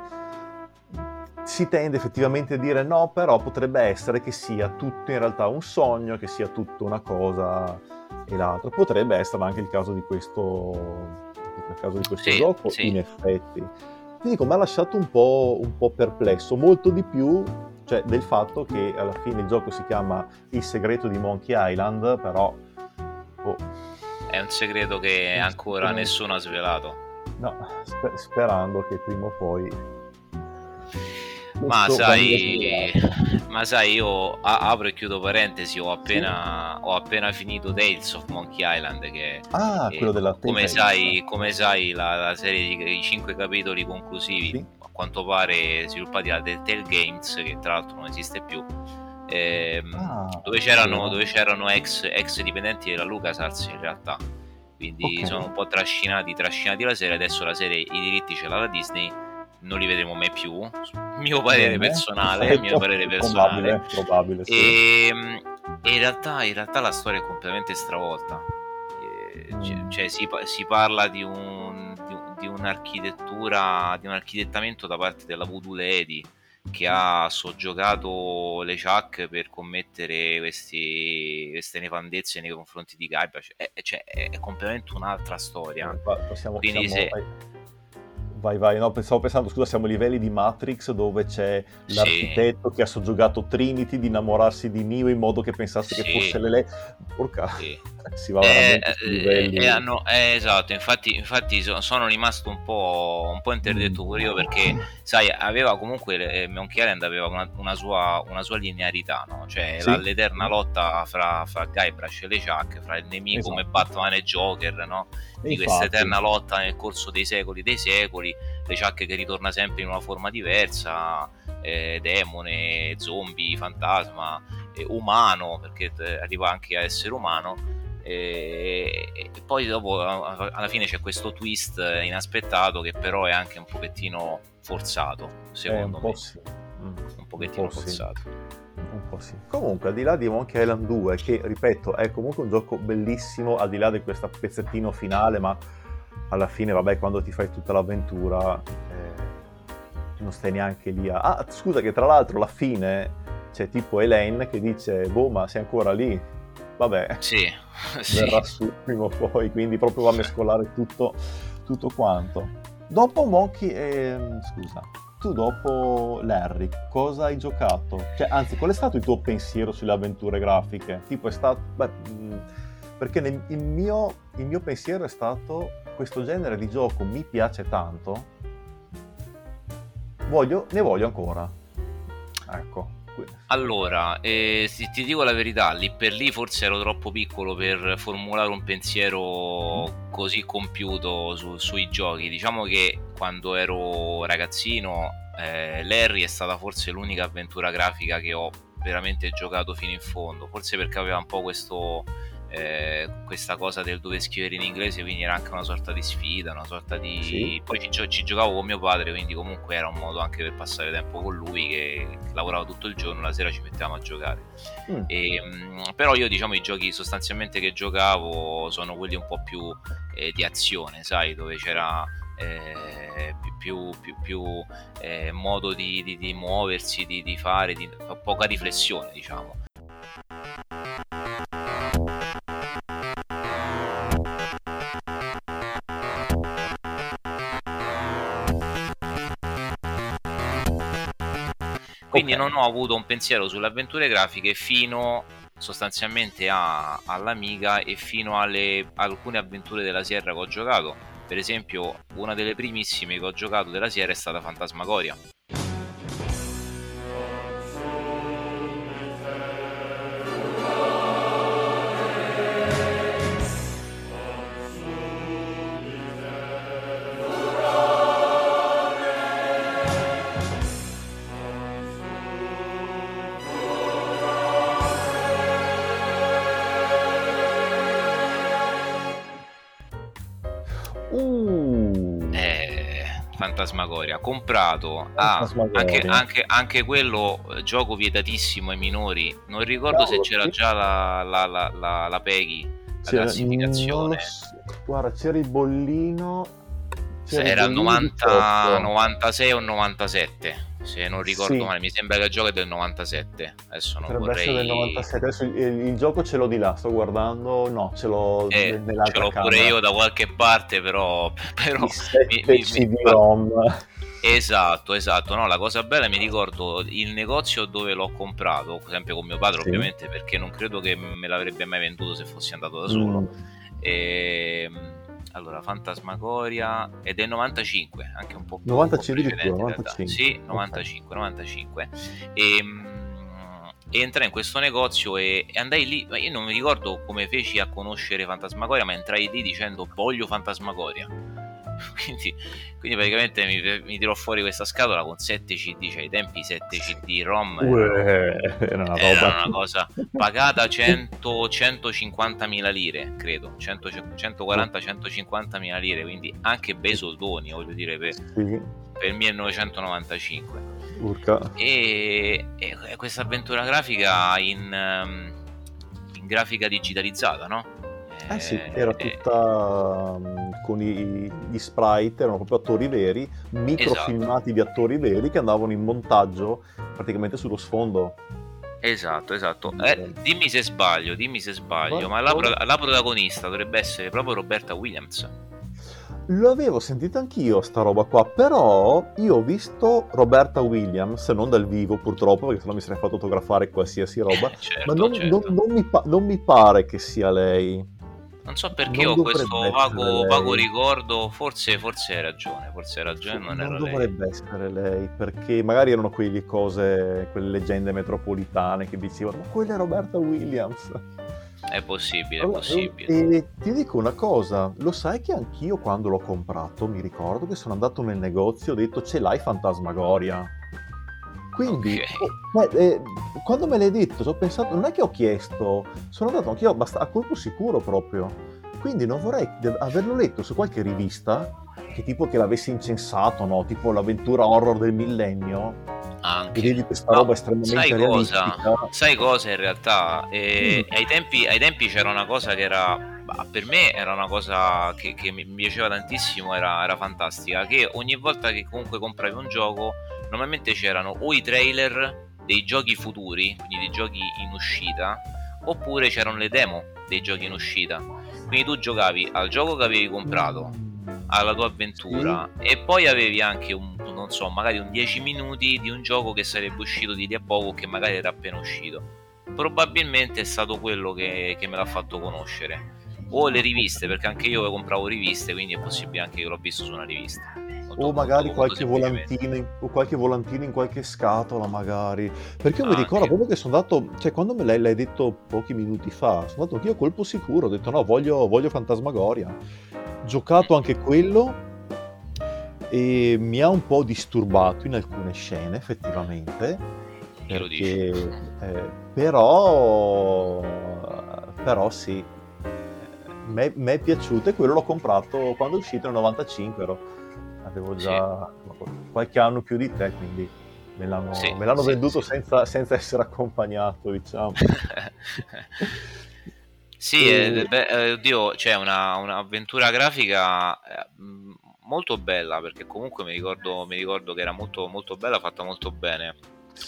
si tende effettivamente a dire no, però potrebbe essere che sia tutto in realtà un sogno, che sia tutto una cosa e l'altra. Potrebbe essere anche il caso di questo, il caso di questo sì, gioco, sì. in effetti. Ti dico, mi ha lasciato un po', un po' perplesso, molto di più cioè, del fatto che alla fine il gioco si chiama Il segreto di Monkey Island, però... Oh. È un segreto che ancora nessuno ha svelato. No, sper- sperando che prima o poi ma sai, ma sai, io apro e chiudo parentesi, ho appena, sì. ho appena finito Tales of Monkey Island, che ah, è, quello della come sai, come sai la, la serie di 5 capitoli conclusivi, sì. a quanto pare sviluppati da Telltale Games, che tra l'altro non esiste più, ehm, ah, dove c'erano, dove c'erano ex, ex, dipendenti della LucasArts in realtà. Quindi okay. sono un po' trascinati, trascinati la serie, adesso la serie, i diritti ce l'ha la Disney non li vedremo mai più. Mio parere Bene, personale, mio parere personale. Probabile, probabile sì. e, ehm, e, in, realtà, in realtà la storia è completamente stravolta. E, mm. Cioè, cioè si, si, parla di, un, di, di, un'architettura, di un architettamento da parte della Voodoo Lady che ha soggiogato le Chuck per commettere questi, queste nefandezze nei confronti di Gaibra. Cioè, è, cioè, è completamente un'altra storia. Possiamo, Quindi possiamo, se... Vai, vai, no, stavo pensando, scusa, siamo a livelli di Matrix dove c'è sì. l'architetto che ha soggiogato Trinity di innamorarsi di Neo in modo che pensasse sì. che fosse lei. Porca, sì. si va veramente eh, su livelli. Eh, hanno, eh, esatto, infatti, infatti sono rimasto un po', un po interdetto pure io perché, sai, aveva comunque, eh, Monkey Island aveva una, una, sua, una sua linearità, no? Cioè sì. l'eterna lotta fra, fra Guybrush e le Chuck, fra il nemico esatto. come Batman e Joker, no? di questa eterna lotta nel corso dei secoli dei secoli, ciacche che ritorna sempre in una forma diversa, eh, demone, zombie, fantasma, eh, umano, perché eh, arriva anche a essere umano. E, e poi dopo alla fine c'è questo twist inaspettato che però è anche un pochettino forzato secondo un me sì. mm. un pochettino un po forzato sì un po' sì. Comunque, al di là di Monkey Island 2, che ripeto è comunque un gioco bellissimo, al di là di questo pezzettino finale, ma alla fine, vabbè, quando ti fai tutta l'avventura, eh, non stai neanche lì a. Ah, scusa, che tra l'altro alla fine c'è tipo Elaine che dice: Boh, ma sei ancora lì? Vabbè, sì, verrà sì. su prima o poi, quindi proprio va a mescolare tutto, tutto quanto. Dopo Monkey, eh, scusa, tu dopo Larry cosa hai giocato? Cioè, anzi, qual è stato il tuo pensiero sulle avventure grafiche? Tipo è stato... Beh, perché nel, il, mio, il mio pensiero è stato questo genere di gioco mi piace tanto, voglio, ne voglio ancora. Ecco. Allora, eh, se ti dico la verità, lì per lì forse ero troppo piccolo per formulare un pensiero così compiuto su, sui giochi. Diciamo che quando ero ragazzino, eh, Larry è stata forse l'unica avventura grafica che ho veramente giocato fino in fondo. Forse perché aveva un po' questo eh, questa cosa del dover scrivere in inglese quindi era anche una sorta di sfida una sorta di sì. poi ci, ci, giocavo con mio padre quindi comunque era un modo anche per passare tempo con lui che lavorava tutto il giorno la sera ci mettevamo a giocare mm. e, mm, però io diciamo i giochi sostanzialmente che giocavo sono quelli un po' più eh, di azione sai dove c'era eh, più, più, più eh, modo di, di, di muoversi, di, di fare, di, poca riflessione, diciamo. Quindi okay. non ho avuto un pensiero sulle avventure grafiche fino sostanzialmente a, all'Amiga e fino alle alcune avventure della Sierra che ho giocato. Per esempio, una delle primissime che ho giocato della Sierra è stata Fantasmagoria. Fantasmagoria, comprato ah, anche, anche, anche, quello eh, gioco vietatissimo ai minori. Non ricordo Cavolo, se c'era sì. già la, la, la, la, la Peggy, la classificazione. Guarda, c'era il bollino. C'era era il 90, 96 o 97 se non ricordo sì. male, mi sembra che il gioco è del 97. Adesso non Potrebbe vorrei... del 97. Adesso il, il, gioco ce l'ho di là, sto guardando. No, ce l'ho eh, Ce l'ho camera. pure io da qualche parte, però. però mi, mi, CD-ROM. Esatto, esatto. No, la cosa bella mi ricordo il negozio dove l'ho comprato, sempre con mio padre, sì. ovviamente, perché non credo che me l'avrebbe mai venduto se fossi andato da solo. Mm. E ehm, allora Fantasmagoria è del 95 anche un po' 95 più 95 sì 95 okay. 95 e, e entrai in questo negozio e, e, andai lì io non mi ricordo come feci a conoscere Fantasmagoria ma entrai lì dicendo voglio Fantasmagoria quindi, quindi praticamente mi, mi, tirò fuori questa scatola con 7 CD, cioè ai tempi 7 CD ROM Uè, era, una, era una, cosa pagata 100, 150 mila lire, credo, 140 150 mila lire, quindi anche bei soldoni, voglio dire, per, sì. per il 1995. Urca. E, e questa avventura grafica in, ehm, in grafica digitalizzata, no? Eh sì, eh, era eh. tutta um, con i, gli sprite, erano proprio attori veri, microfilmati esatto. di attori veri che andavano in montaggio praticamente sullo sfondo. Esatto, esatto. Eh, dimmi se sbaglio, dimmi se sbaglio, ma, ma la, la, protagonista dovrebbe essere proprio Roberta Williams. Lo avevo sentito anch'io sta roba qua, però io ho visto Roberta Williams, non dal vivo purtroppo, perché sennò mi sarei fatto fotografare qualsiasi roba, certo, ma non, certo. non, non, mi pa- non mi pare che sia lei. Non so perché non ho questo vago, vago, ricordo, forse, forse hai ragione, forse hai ragione, non, non era dovrebbe lei. essere lei, perché magari erano quelle cose, quelle leggende metropolitane che dicevano, ma quella è Roberta Williams. È possibile, allora, è possibile. E ti dico una cosa, lo sai che anch'io quando l'ho comprato, mi ricordo che sono andato nel negozio e ho detto ce l'hai Fantasmagoria? Quindi, okay. eh, eh, quando me l'hai detto, ho pensato, non è che ho chiesto, sono andato anch'io a colpo sicuro proprio. Quindi non vorrei averlo letto su qualche rivista, che tipo che l'avesse incensato, no? Tipo l'avventura horror del millennio. Anche. Vedi questa roba no, estremamente sai cosa? Sai cosa in realtà? Eh, mm. ai, tempi, ai, tempi, c'era una cosa che era per me era una cosa che, che mi piaceva tantissimo, era, era, fantastica, che ogni volta che comunque compravi un gioco normalmente c'erano o i trailer dei giochi futuri, quindi dei giochi in uscita, oppure c'erano le demo dei giochi in uscita. Quindi tu giocavi al gioco che avevi comprato, alla tua avventura, sì. e poi avevi anche un, non so, magari un 10 minuti di un gioco che sarebbe uscito di lì a poco, che magari era appena uscito. Probabilmente è stato quello che, che me l'ha fatto conoscere. O le riviste, perché anche io compravo riviste, quindi è possibile anche che l'ho visto su una rivista molto, o magari molto, qualche, volantino in, o qualche volantino in qualche scatola magari. Perché io mi ricordo proprio che sono andato cioè quando me l'hai, l'hai detto pochi minuti fa sono andato anch'io a colpo sicuro ho detto no voglio, voglio Fantasmagoria giocato anche quello e mi ha un po' disturbato in alcune scene effettivamente. Perché, eh, però però sì. Mi è piaciuto e quello l'ho comprato quando è uscito nel 95 ero avevo già sì. qualche anno più di te, quindi me l'hanno, sì, me l'hanno sì, venduto senza, senza, essere accompagnato, diciamo. sì, e... eh, beh, eh, oddio, c'è una, un'avventura grafica eh, molto bella, perché comunque mi ricordo, mi ricordo che era molto, molto bella, fatta molto bene.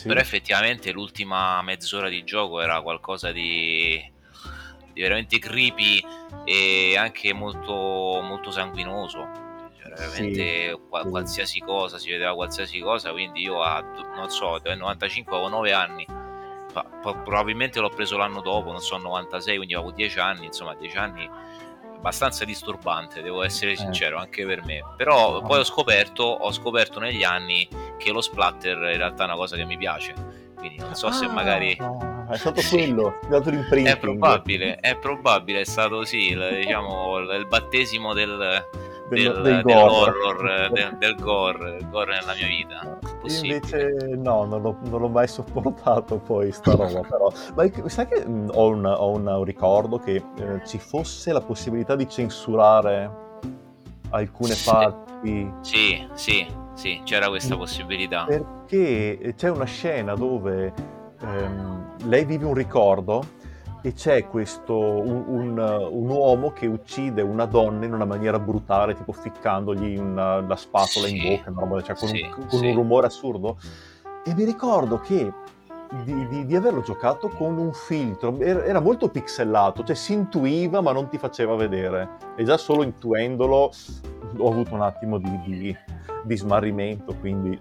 Però effettivamente l'ultima mezz'ora di gioco era qualcosa di, di veramente creepy e anche molto, molto sanguinoso veramente sì, qual- qualsiasi cosa, si vedeva qualsiasi cosa, quindi io a, non so, nel 95 avevo 9 anni, probabilmente l'ho preso l'anno dopo, non so, 96, quindi avevo 10 anni, insomma 10 anni abbastanza disturbante, devo essere eh. sincero, eh. anche per me. Però poi ho scoperto, ho scoperto negli anni che lo splatter in realtà è una cosa che mi piace. Quindi non so ah, se magari. È stato quello, è stato È probabile, è probabile, è stato sì, il, diciamo, il battesimo del, del, del, gore. Del, del, gore, del gore nella mia vita. Possibile. Invece no, non l'ho, non l'ho, mai sopportato poi sta roba però. Ma sai che mh, ho, un, ho un ricordo che eh, ci fosse la possibilità di censurare alcune parti. Sì, sì, sì, c'era questa possibilità. Perché c'è una scena dove ehm, lei vive un ricordo e c'è questo, un, un, un, uomo che uccide una donna in una maniera brutale, tipo ficcandogli una, la spatola sì, in bocca, cioè con, sì, un, con sì. un rumore assurdo. E mi ricordo che di, di, di, averlo giocato con un filtro, era, era, molto pixelato, cioè si intuiva ma non ti faceva vedere. E già solo intuendolo ho avuto un attimo di, di smarrimento, quindi...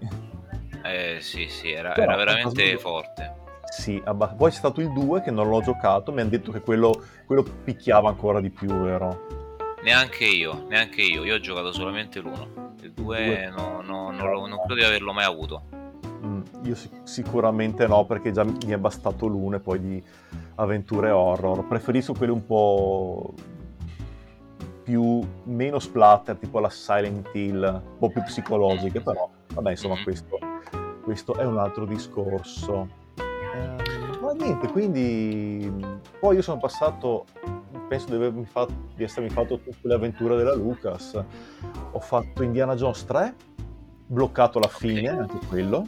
Eh sì, sì, era, Però, era veramente forte. Sì, abba- poi c'è stato il 2 che non l'ho giocato, mi hanno detto che quello, quello picchiava ancora di più, vero? Neanche io, neanche io, io ho giocato solamente l'uno. Il 2 no, no, non, non, credo di averlo mai avuto. Mm, io sic- sicuramente no, perché già mi è bastato l'uno e poi di avventure horror. Preferisco quelli un po' più meno splatter, tipo la Silent Hill, un po' più psicologiche, però vabbè, insomma, mm-hmm. questo, questo è un altro discorso. Eh, ma niente, quindi poi io sono passato, penso di, avermi fatto, di essermi fatto tutte le avventure della Lucas. Ho fatto Indiana Jones 3, bloccato alla fine, anche quello,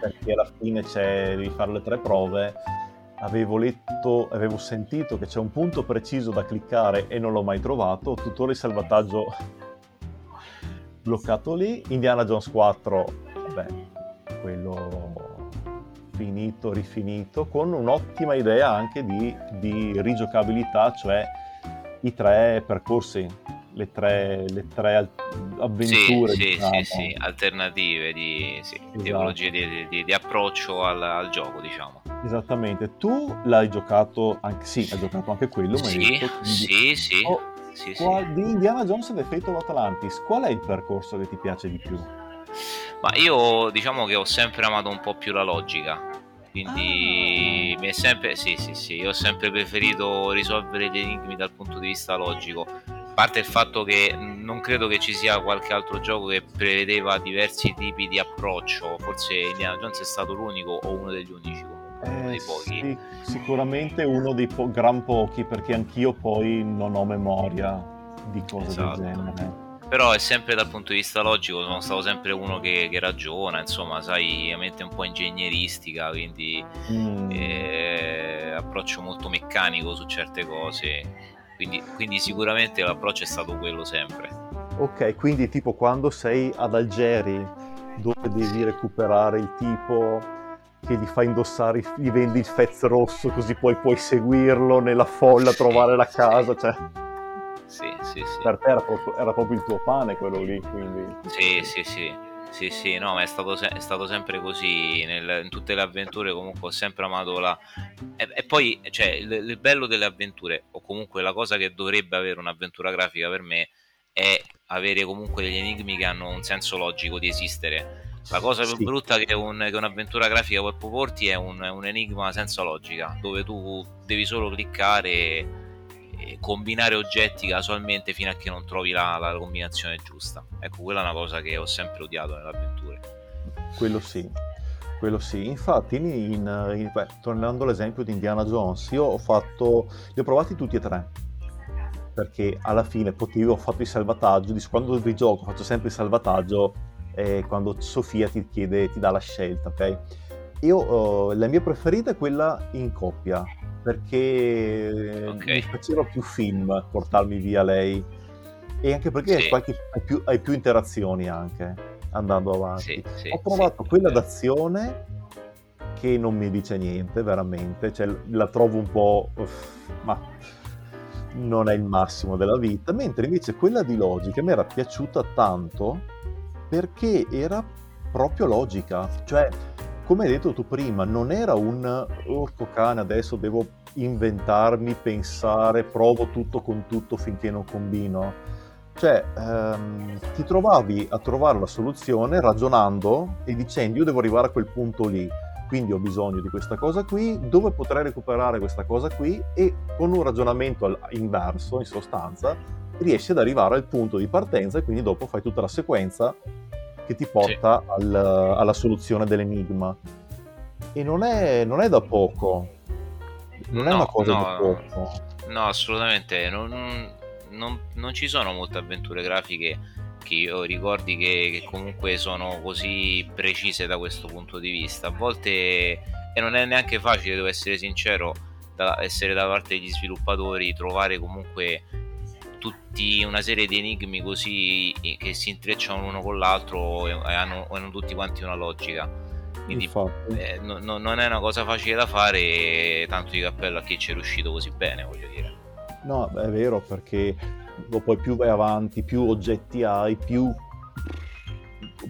perché alla fine c'è, devi fare le tre prove. Avevo letto, avevo sentito che c'è un punto preciso da cliccare e non l'ho mai trovato. Tuttora il salvataggio bloccato lì. Indiana Jones 4, vabbè, quello finito, rifinito, con un'ottima idea anche di, di rigiocabilità, cioè i tre percorsi, le tre, le tre avventure. Sì, diciamo. sì, sì, alternative di sì, esatto. tipologie di, di, di, approccio al, al, gioco, diciamo. Esattamente. Tu l'hai giocato anche, sì, hai giocato anche quello, sì, detto, quindi... sì, sì. Oh, sì, qual, sì. Di Indiana Jones e The Fate of Atlantis, qual è il percorso che ti piace di più? Ma io diciamo che ho sempre amato un po' più la logica. Quindi ah. mi è sempre. Sì, sì, sì. Io ho sempre preferito risolvere gli enigmi dal punto di vista logico. A parte il fatto che non credo che ci sia qualche altro gioco che prevedeva diversi tipi di approccio. Forse Indiana Jones è stato l'unico o uno degli unici. Eh. Sì, sicuramente uno dei po- gran pochi, perché anch'io poi non ho memoria di cose esatto. del genere però è sempre dal punto di vista logico sono stato sempre uno che, che ragiona insomma sai la mente un po' ingegneristica quindi mm. eh, approccio molto meccanico su certe cose. Quindi, quindi sicuramente l'approccio è stato quello sempre. Ok quindi tipo quando sei ad Algeri dove devi recuperare il tipo che gli fa indossare, gli vendi il fez rosso così poi puoi seguirlo nella folla, trovare la casa, cioè sì, sì, sì. Per te era proprio, era proprio, il tuo pane quello lì, quindi... Sì, sì, sì. Sì, sì, no, ma è stato, se- è stato sempre così nel, in tutte le avventure. Comunque ho sempre amato la. E, e poi, cioè, il, il, bello delle avventure, o comunque la cosa che dovrebbe avere un'avventura grafica per me, è avere comunque degli enigmi che hanno un senso logico di esistere. La cosa più sì. brutta che, un, che, un'avventura grafica può proporti è un, un enigma senza logica, dove tu devi solo cliccare combinare oggetti casualmente fino a che non trovi la, la, combinazione giusta. Ecco, quella è una cosa che ho sempre odiato nelle avventure. Quello sì, quello sì. Infatti, in, in, beh, tornando all'esempio di Indiana Jones, io ho fatto, li ho provati tutti e tre. Perché alla fine potevo, ho fatto il salvataggio, di quando rigioco faccio sempre il salvataggio eh, quando Sofia ti chiede, ti dà la scelta, ok? Io, uh, la mia preferita è quella in coppia, perché okay. mi faceva più film portarmi via lei e anche perché sì. qualche, hai, più, hai, più, interazioni anche andando avanti. Sì, sì, Ho provato quella d'azione che non mi dice niente veramente, cioè, la trovo un po'... Uff, ma non è il massimo della vita, mentre invece quella di logica mi era piaciuta tanto perché era proprio logica, cioè come hai detto tu prima, non era un orco cane, adesso devo inventarmi, pensare, provo tutto con tutto finché non combino. Cioè, ehm, ti trovavi a trovare la soluzione ragionando e dicendo io devo arrivare a quel punto lì, quindi ho bisogno di questa cosa qui, dove potrei recuperare questa cosa qui e con un ragionamento inverso, in sostanza, riesci ad arrivare al punto di partenza e quindi dopo fai tutta la sequenza che ti porta sì. al, alla soluzione dell'enigma. E non è, non è da poco, non no, è una cosa no, da poco. No, assolutamente. Non, non, non, ci sono molte avventure grafiche che io ricordi che, che, comunque sono così precise da questo punto di vista. A volte, e non è neanche facile, devo essere sincero, da essere da parte degli sviluppatori, trovare comunque tutti una serie di enigmi così che si intrecciano l'uno con l'altro e hanno, hanno tutti quanti una logica. Quindi eh, no, no, non è una cosa facile da fare, tanto di cappello a chi ci è riuscito così bene, voglio dire. No, è vero perché poi più vai avanti, più oggetti hai, più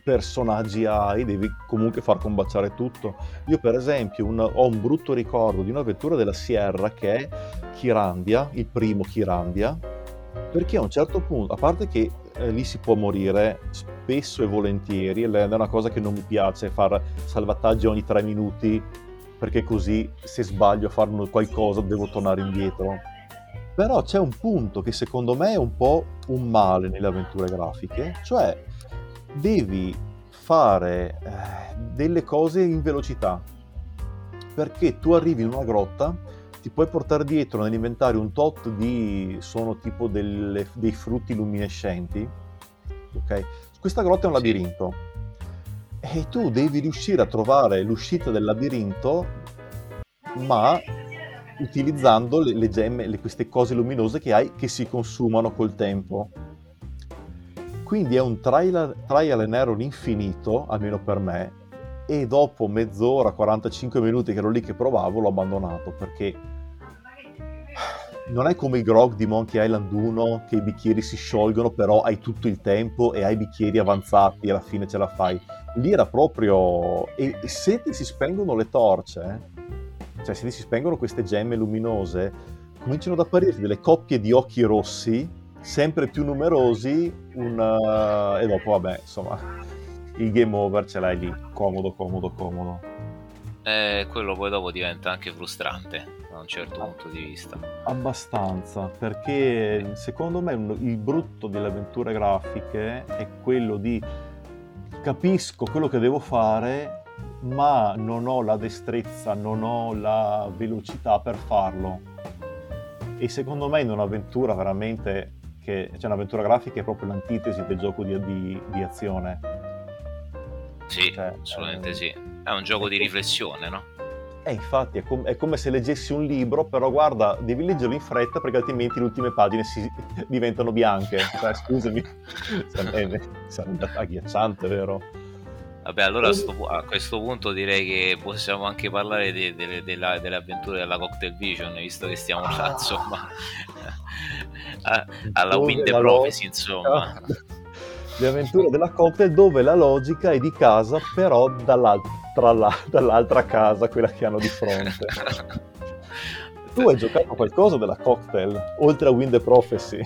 personaggi hai, devi comunque far combaciare tutto. Io per esempio un, ho un brutto ricordo di un'avventura della Sierra che è Chirandia, il primo Chirandia, perché a un certo punto, a parte che eh, lì si può morire spesso e volentieri, ed è una cosa che non mi piace fare salvataggi ogni tre minuti, perché così se sbaglio a fare qualcosa devo tornare indietro. Però c'è un punto che secondo me è un po' un male nelle avventure grafiche, cioè devi fare eh, delle cose in velocità, perché tu arrivi in una grotta ti puoi portare dietro nell'inventario un tot di sono tipo delle, dei frutti luminescenti ok? Questa grotta è un labirinto. E tu devi riuscire a trovare l'uscita del labirinto ma utilizzando le, le gemme le, queste cose luminose che hai che si consumano col tempo. Quindi è un trial, trial and error infinito almeno per me e dopo mezz'ora, 45 minuti che ero lì che provavo, l'ho abbandonato perché non è come il grog di Monkey Island 1 che i bicchieri si sciolgono, però hai tutto il tempo e hai bicchieri avanzati e alla fine ce la fai. Lì era proprio... E se ti si spengono le torce, cioè se ti si spengono queste gemme luminose, cominciano ad apparire delle coppie di occhi rossi, sempre più numerosi, una... e dopo vabbè, insomma, il game over ce l'hai lì, comodo, comodo, comodo. Eh, quello poi dopo diventa anche frustrante da un certo punto di vista. Abbastanza, perché secondo me il brutto delle avventure grafiche è quello di capisco quello che devo fare, ma non ho la destrezza, non ho la velocità per farlo. E secondo me in un'avventura veramente che cioè un'avventura grafica è proprio l'antitesi del gioco di, di, di azione. Sì, cioè, assolutamente eh, sì. È un gioco di riflessione, no? Eh, infatti, è, com- è, come se leggessi un libro, però guarda, devi leggerlo in fretta perché altrimenti le ultime pagine si- diventano bianche. Cioè, scusami, sarebbe, sarebbe agghiacciante, vero? Vabbè, allora a, sto, a, questo punto direi che possiamo anche parlare de, de, de, della, delle avventure della Cocktail Vision, visto che stiamo là, ah. insomma, alla Wind Prophecy, insomma. Le avventure della Cocktail dove la logica è di casa, però dall'altro la, dall'altra casa, quella che hanno di fronte. tu hai giocato qualcosa della cocktail, oltre a Wind the Prophecy?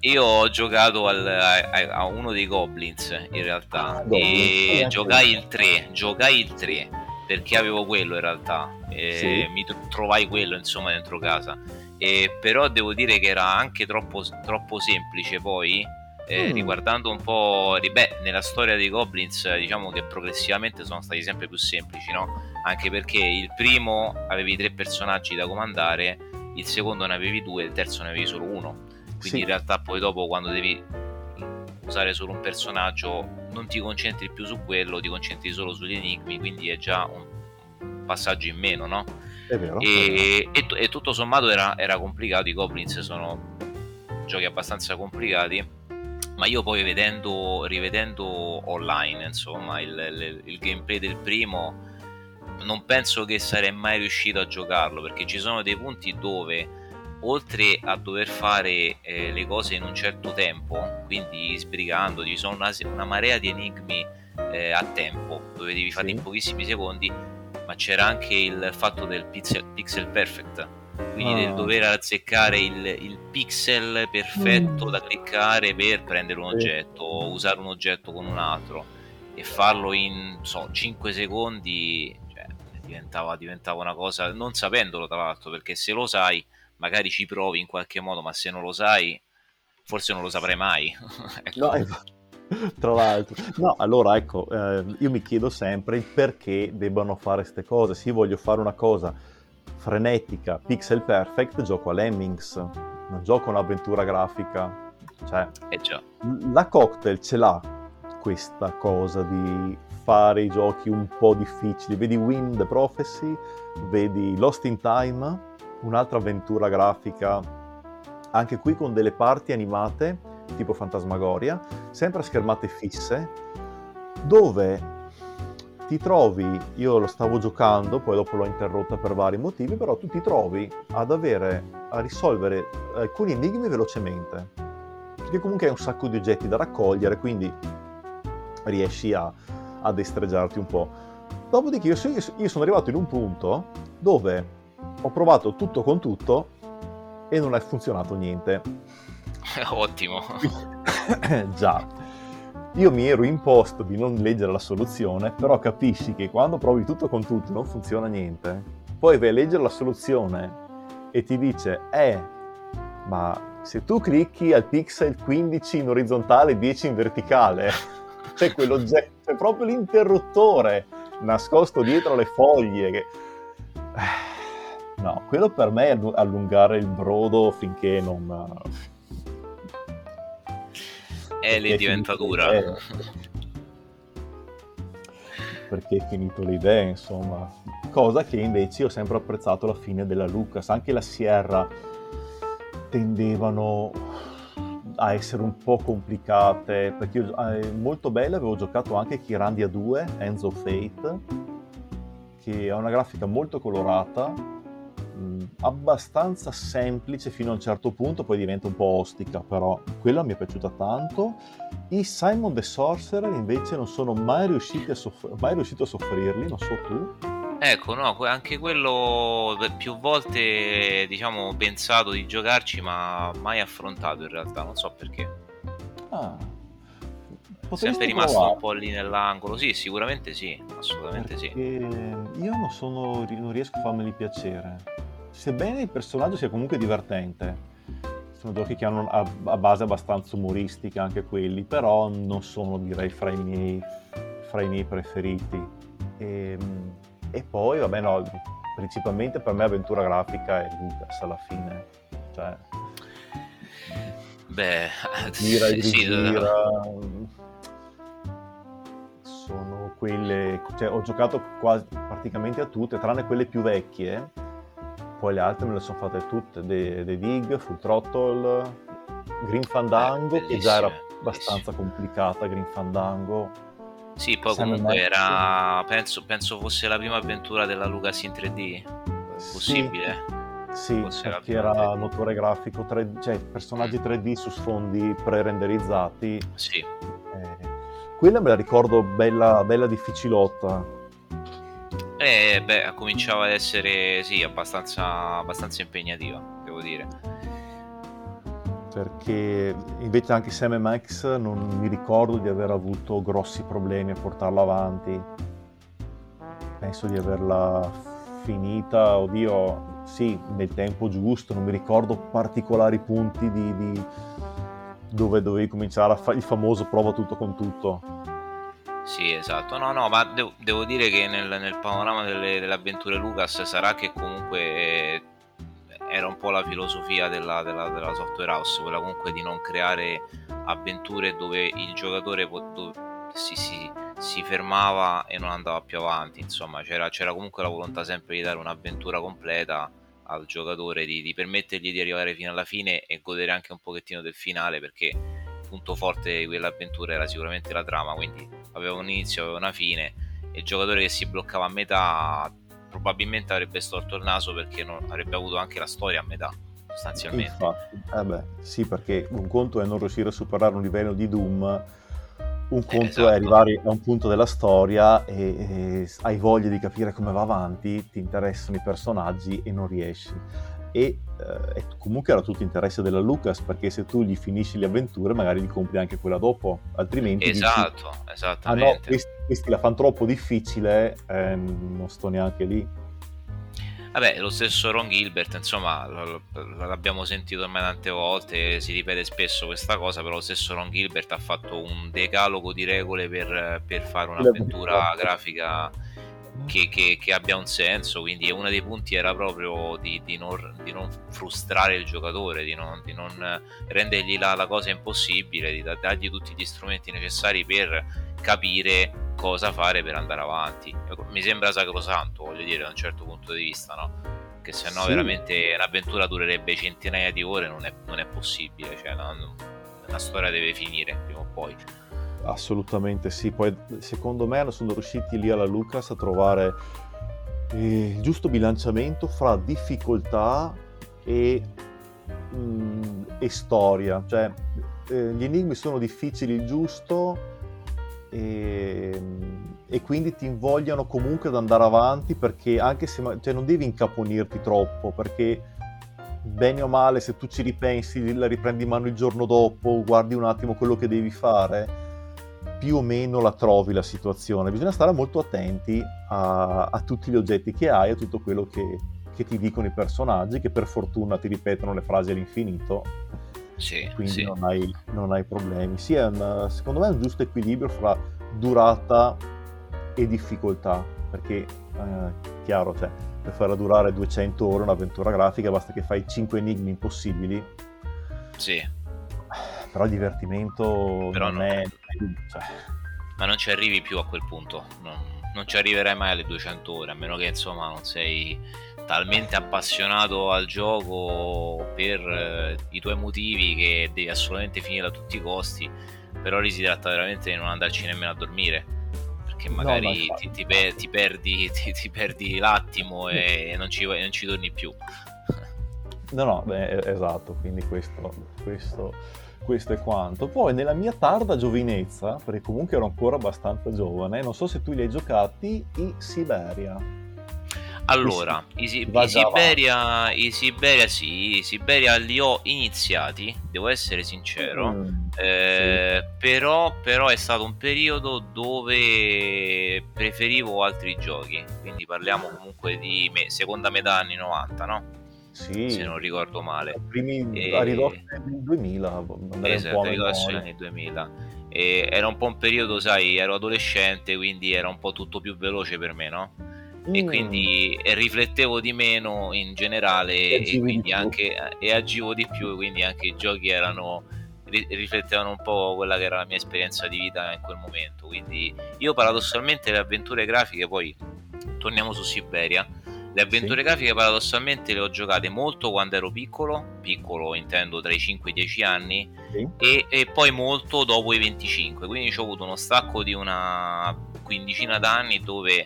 Io ho giocato al, a, a, uno dei Goblins, in realtà, ah, e giocai il 3, giocai il 3, perché avevo quello in realtà, sì. mi trovai quello insomma dentro casa. E però devo dire che era anche troppo, troppo semplice poi eh, mm. riguardando un po' beh, nella storia dei Goblins diciamo che progressivamente sono stati sempre più semplici no? anche perché il primo avevi tre personaggi da comandare il secondo ne avevi due il terzo ne avevi solo uno quindi sì. in realtà poi dopo quando devi usare solo un personaggio non ti concentri più su quello ti concentri solo sugli enigmi quindi è già un passaggio in meno no? Vero, e, e, e tutto sommato era, era complicato i Goblins sono giochi abbastanza complicati ma io poi vedendo, rivedendo online insomma il, il, il, gameplay del primo non penso che sarei mai riuscito a giocarlo perché ci sono dei punti dove oltre a dover fare eh, le cose in un certo tempo quindi sbrigando ci sono una, una marea di enigmi eh, a tempo dove devi fare sì. in pochissimi secondi ma c'era anche il fatto del pixel, pixel perfect quindi oh. del ah. dover azzeccare il, il pixel perfetto mm. da cliccare per prendere un oggetto o usare un oggetto con un altro e farlo in so, 5 secondi cioè, diventava, diventava una cosa non sapendolo tra l'altro perché se lo sai magari ci provi in qualche modo ma se non lo sai forse non lo saprai mai ecco. no, ecco. tra l'altro no allora ecco eh, io mi chiedo sempre il perché debbano fare queste cose se io voglio fare una cosa frenetica, pixel perfect, gioco a Lemmings, non gioco un'avventura grafica. Cioè, eh già. la cocktail ce l'ha questa cosa di fare i giochi un po' difficili. Vedi Wind Prophecy, vedi Lost in Time, un'altra avventura grafica, anche qui con delle parti animate, tipo Fantasmagoria, sempre a schermate fisse, dove ti trovi, io lo stavo giocando, poi dopo l'ho interrotta per vari motivi, però tu ti trovi ad avere, a risolvere alcuni enigmi velocemente, perché comunque hai un sacco di oggetti da raccogliere, quindi riesci a, a destreggiarti un po'. Dopodiché io, io sono arrivato in un punto dove ho provato tutto con tutto e non è funzionato niente. Ottimo. Già io mi ero imposto di non leggere la soluzione, però capisci che quando provi tutto con tutto non funziona niente, poi vai a leggere la soluzione e ti dice, eh, ma se tu clicchi al pixel 15 in orizzontale, 10 in verticale, c'è quell'oggetto, c'è proprio l'interruttore nascosto dietro le foglie. Che... No, quello per me è allungare il brodo finché non e lì diventa dura. Perché è finito l'idea, insomma. Cosa che invece ho sempre apprezzato alla fine della Lucas. Anche la Sierra tendevano a essere un po' complicate, perché io, eh, molto belle, avevo giocato anche Kirandia 2, Enzo Fate, che ha una grafica molto colorata, abbastanza semplice fino a un certo punto, poi diventa un po' ostica, però quella mi è piaciuta tanto. I Simon the Sorcerer invece non sono mai, riusciti a soff- mai riuscito a soffrirli, non so tu. Ecco, no, anche quello più volte diciamo pensato di giocarci, ma mai affrontato in realtà, non so perché. Ah, sempre rimasto provare. un po' lì nell'angolo. Sì, sicuramente sì, assolutamente Perché sì. Io non, sono, non riesco a farmeli piacere. Sebbene il personaggio sia comunque divertente, sono giochi che hanno a, base abbastanza umoristica anche quelli, però non sono direi fra i miei, fra i miei preferiti. E, ehm, e, poi, vabbè, no, principalmente per me avventura grafica è Lucas alla fine. Cioè, Beh, gira e sì, gira sono quelle, cioè ho giocato quasi praticamente a tutte, tranne quelle più vecchie, poi le altre me le sono fatte tutte, The, The Dig, Full Throttle, Green Fandango, eh, che già era abbastanza complicata, Green Fandango. Sì, poi Sam comunque era, penso, penso, fosse la prima avventura della Lucas in 3D, possibile? Sì, sì perché era motore grafico 3D, cioè personaggi 3D mm. su sfondi pre-renderizzati. Sì. Eh, quella me la ricordo bella, bella difficilotta. Eh, beh, cominciava ad essere, sì, abbastanza, abbastanza impegnativa, devo dire. Perché invece anche Sam Max non mi ricordo di aver avuto grossi problemi a portarla avanti. Penso di averla finita, oddio, sì, nel tempo giusto, non mi ricordo particolari punti di, di dove dovevi cominciare a fare il famoso prova tutto con tutto. Sì, esatto. No, no, ma devo, devo dire che nel, nel panorama delle, delle, avventure Lucas sarà che comunque eh, era un po' la filosofia della, della, della, software house, quella comunque di non creare avventure dove il giocatore dove si, si, si, fermava e non andava più avanti. Insomma, c'era, c'era comunque la volontà sempre di dare un'avventura completa al giocatore di, di, permettergli di arrivare fino alla fine e godere anche un pochettino del finale perché il punto forte di quell'avventura era sicuramente la trama quindi aveva un inizio, aveva una fine e il giocatore che si bloccava a metà probabilmente avrebbe storto il naso perché non, avrebbe avuto anche la storia a metà sostanzialmente infatti eh beh, sì perché un conto è non riuscire a superare un livello di Doom un eh, conto esatto. è arrivare a un punto della storia e, e, hai voglia di capire come va avanti, ti interessano i personaggi e non riesci. E eh, comunque era tutto interesse della Lucas perché se tu gli finisci le avventure magari gli compri anche quella dopo, altrimenti... Esatto, dici, esattamente. Ah no, questi, questi la fanno troppo difficile, eh, non sto neanche lì. Vabbè, lo stesso Ron Gilbert, insomma, l'abbiamo sentito ormai tante volte, si ripete spesso questa cosa, però lo stesso Ron Gilbert ha fatto un decalogo di regole per, per fare un'avventura grafica che, che, che, abbia un senso. Quindi uno dei punti era proprio di, di, non, di non, frustrare il giocatore, di non, di non rendergli la, la, cosa impossibile, di dargli tutti gli strumenti necessari per capire cosa fare per andare avanti. Mi sembra sacrosanto, voglio dire, da un certo punto di vista, no? Che se no sì. veramente l'avventura durerebbe centinaia di ore, non è, non è possibile, cioè la, la storia deve finire prima o poi. Assolutamente sì, poi secondo me sono riusciti lì alla Lucas a trovare eh, il giusto bilanciamento fra difficoltà e, mm, e storia, cioè eh, gli enigmi sono difficili il giusto e, e, quindi ti invogliano comunque ad andare avanti perché anche se cioè, non devi incaponirti troppo perché bene o male se tu ci ripensi la riprendi in mano il giorno dopo guardi un attimo quello che devi fare più o meno la trovi la situazione. Bisogna stare molto attenti a, a tutti gli oggetti che hai, a tutto quello che, che, ti dicono i personaggi, che per fortuna ti ripetono le frasi all'infinito. Sì, quindi sì. Non, hai, non, hai, problemi. Sì, un, secondo me è un giusto equilibrio fra durata e difficoltà, perché eh, chiaro, cioè, per farla durare 200 ore un'avventura grafica basta che fai 5 enigmi impossibili. Sì però il divertimento però non, non è... Cioè... Ma non ci arrivi più a quel punto, non, non ci arriverai mai alle 200 ore, a meno che insomma non sei talmente appassionato al gioco per eh, i tuoi motivi che devi assolutamente finire a tutti i costi, però lì si tratta veramente di non andarci nemmeno a dormire perché magari no, ti, ti, ti, perdi, ti, perdi, l'attimo e non ci, non ci torni più. No, no, beh, esatto, quindi questo, questo questo è quanto. Poi nella mia tarda giovinezza, perché comunque ero ancora abbastanza giovane, non so se tu li hai giocati, i Siberia. Allora, i, si- i, Siberia, i Siberia sì, i Siberia li ho iniziati, devo essere sincero, mm, eh, sì. però, però è stato un periodo dove preferivo altri giochi, quindi parliamo comunque di me- seconda metà anni 90, no? Sì, se non ricordo male. Primi, e... A ridosso del 2000, esatto, a ridosso degli anni 2000. E era un po' un periodo, sai, ero adolescente, quindi era un po' tutto più veloce per me, no? Mm. E quindi riflettevo di meno in generale e, e quindi anche e agivo di più, quindi anche i giochi erano riflettevano un po' quella che era la mia esperienza di vita in quel momento. Quindi io paradossalmente le avventure grafiche, poi torniamo su Siberia, le avventure sì. grafiche paradossalmente le ho giocate molto quando ero piccolo, piccolo intendo tra i 5 e i 10 anni, sì. e, e, poi molto dopo i 25, quindi ho avuto uno stacco di una quindicina d'anni dove,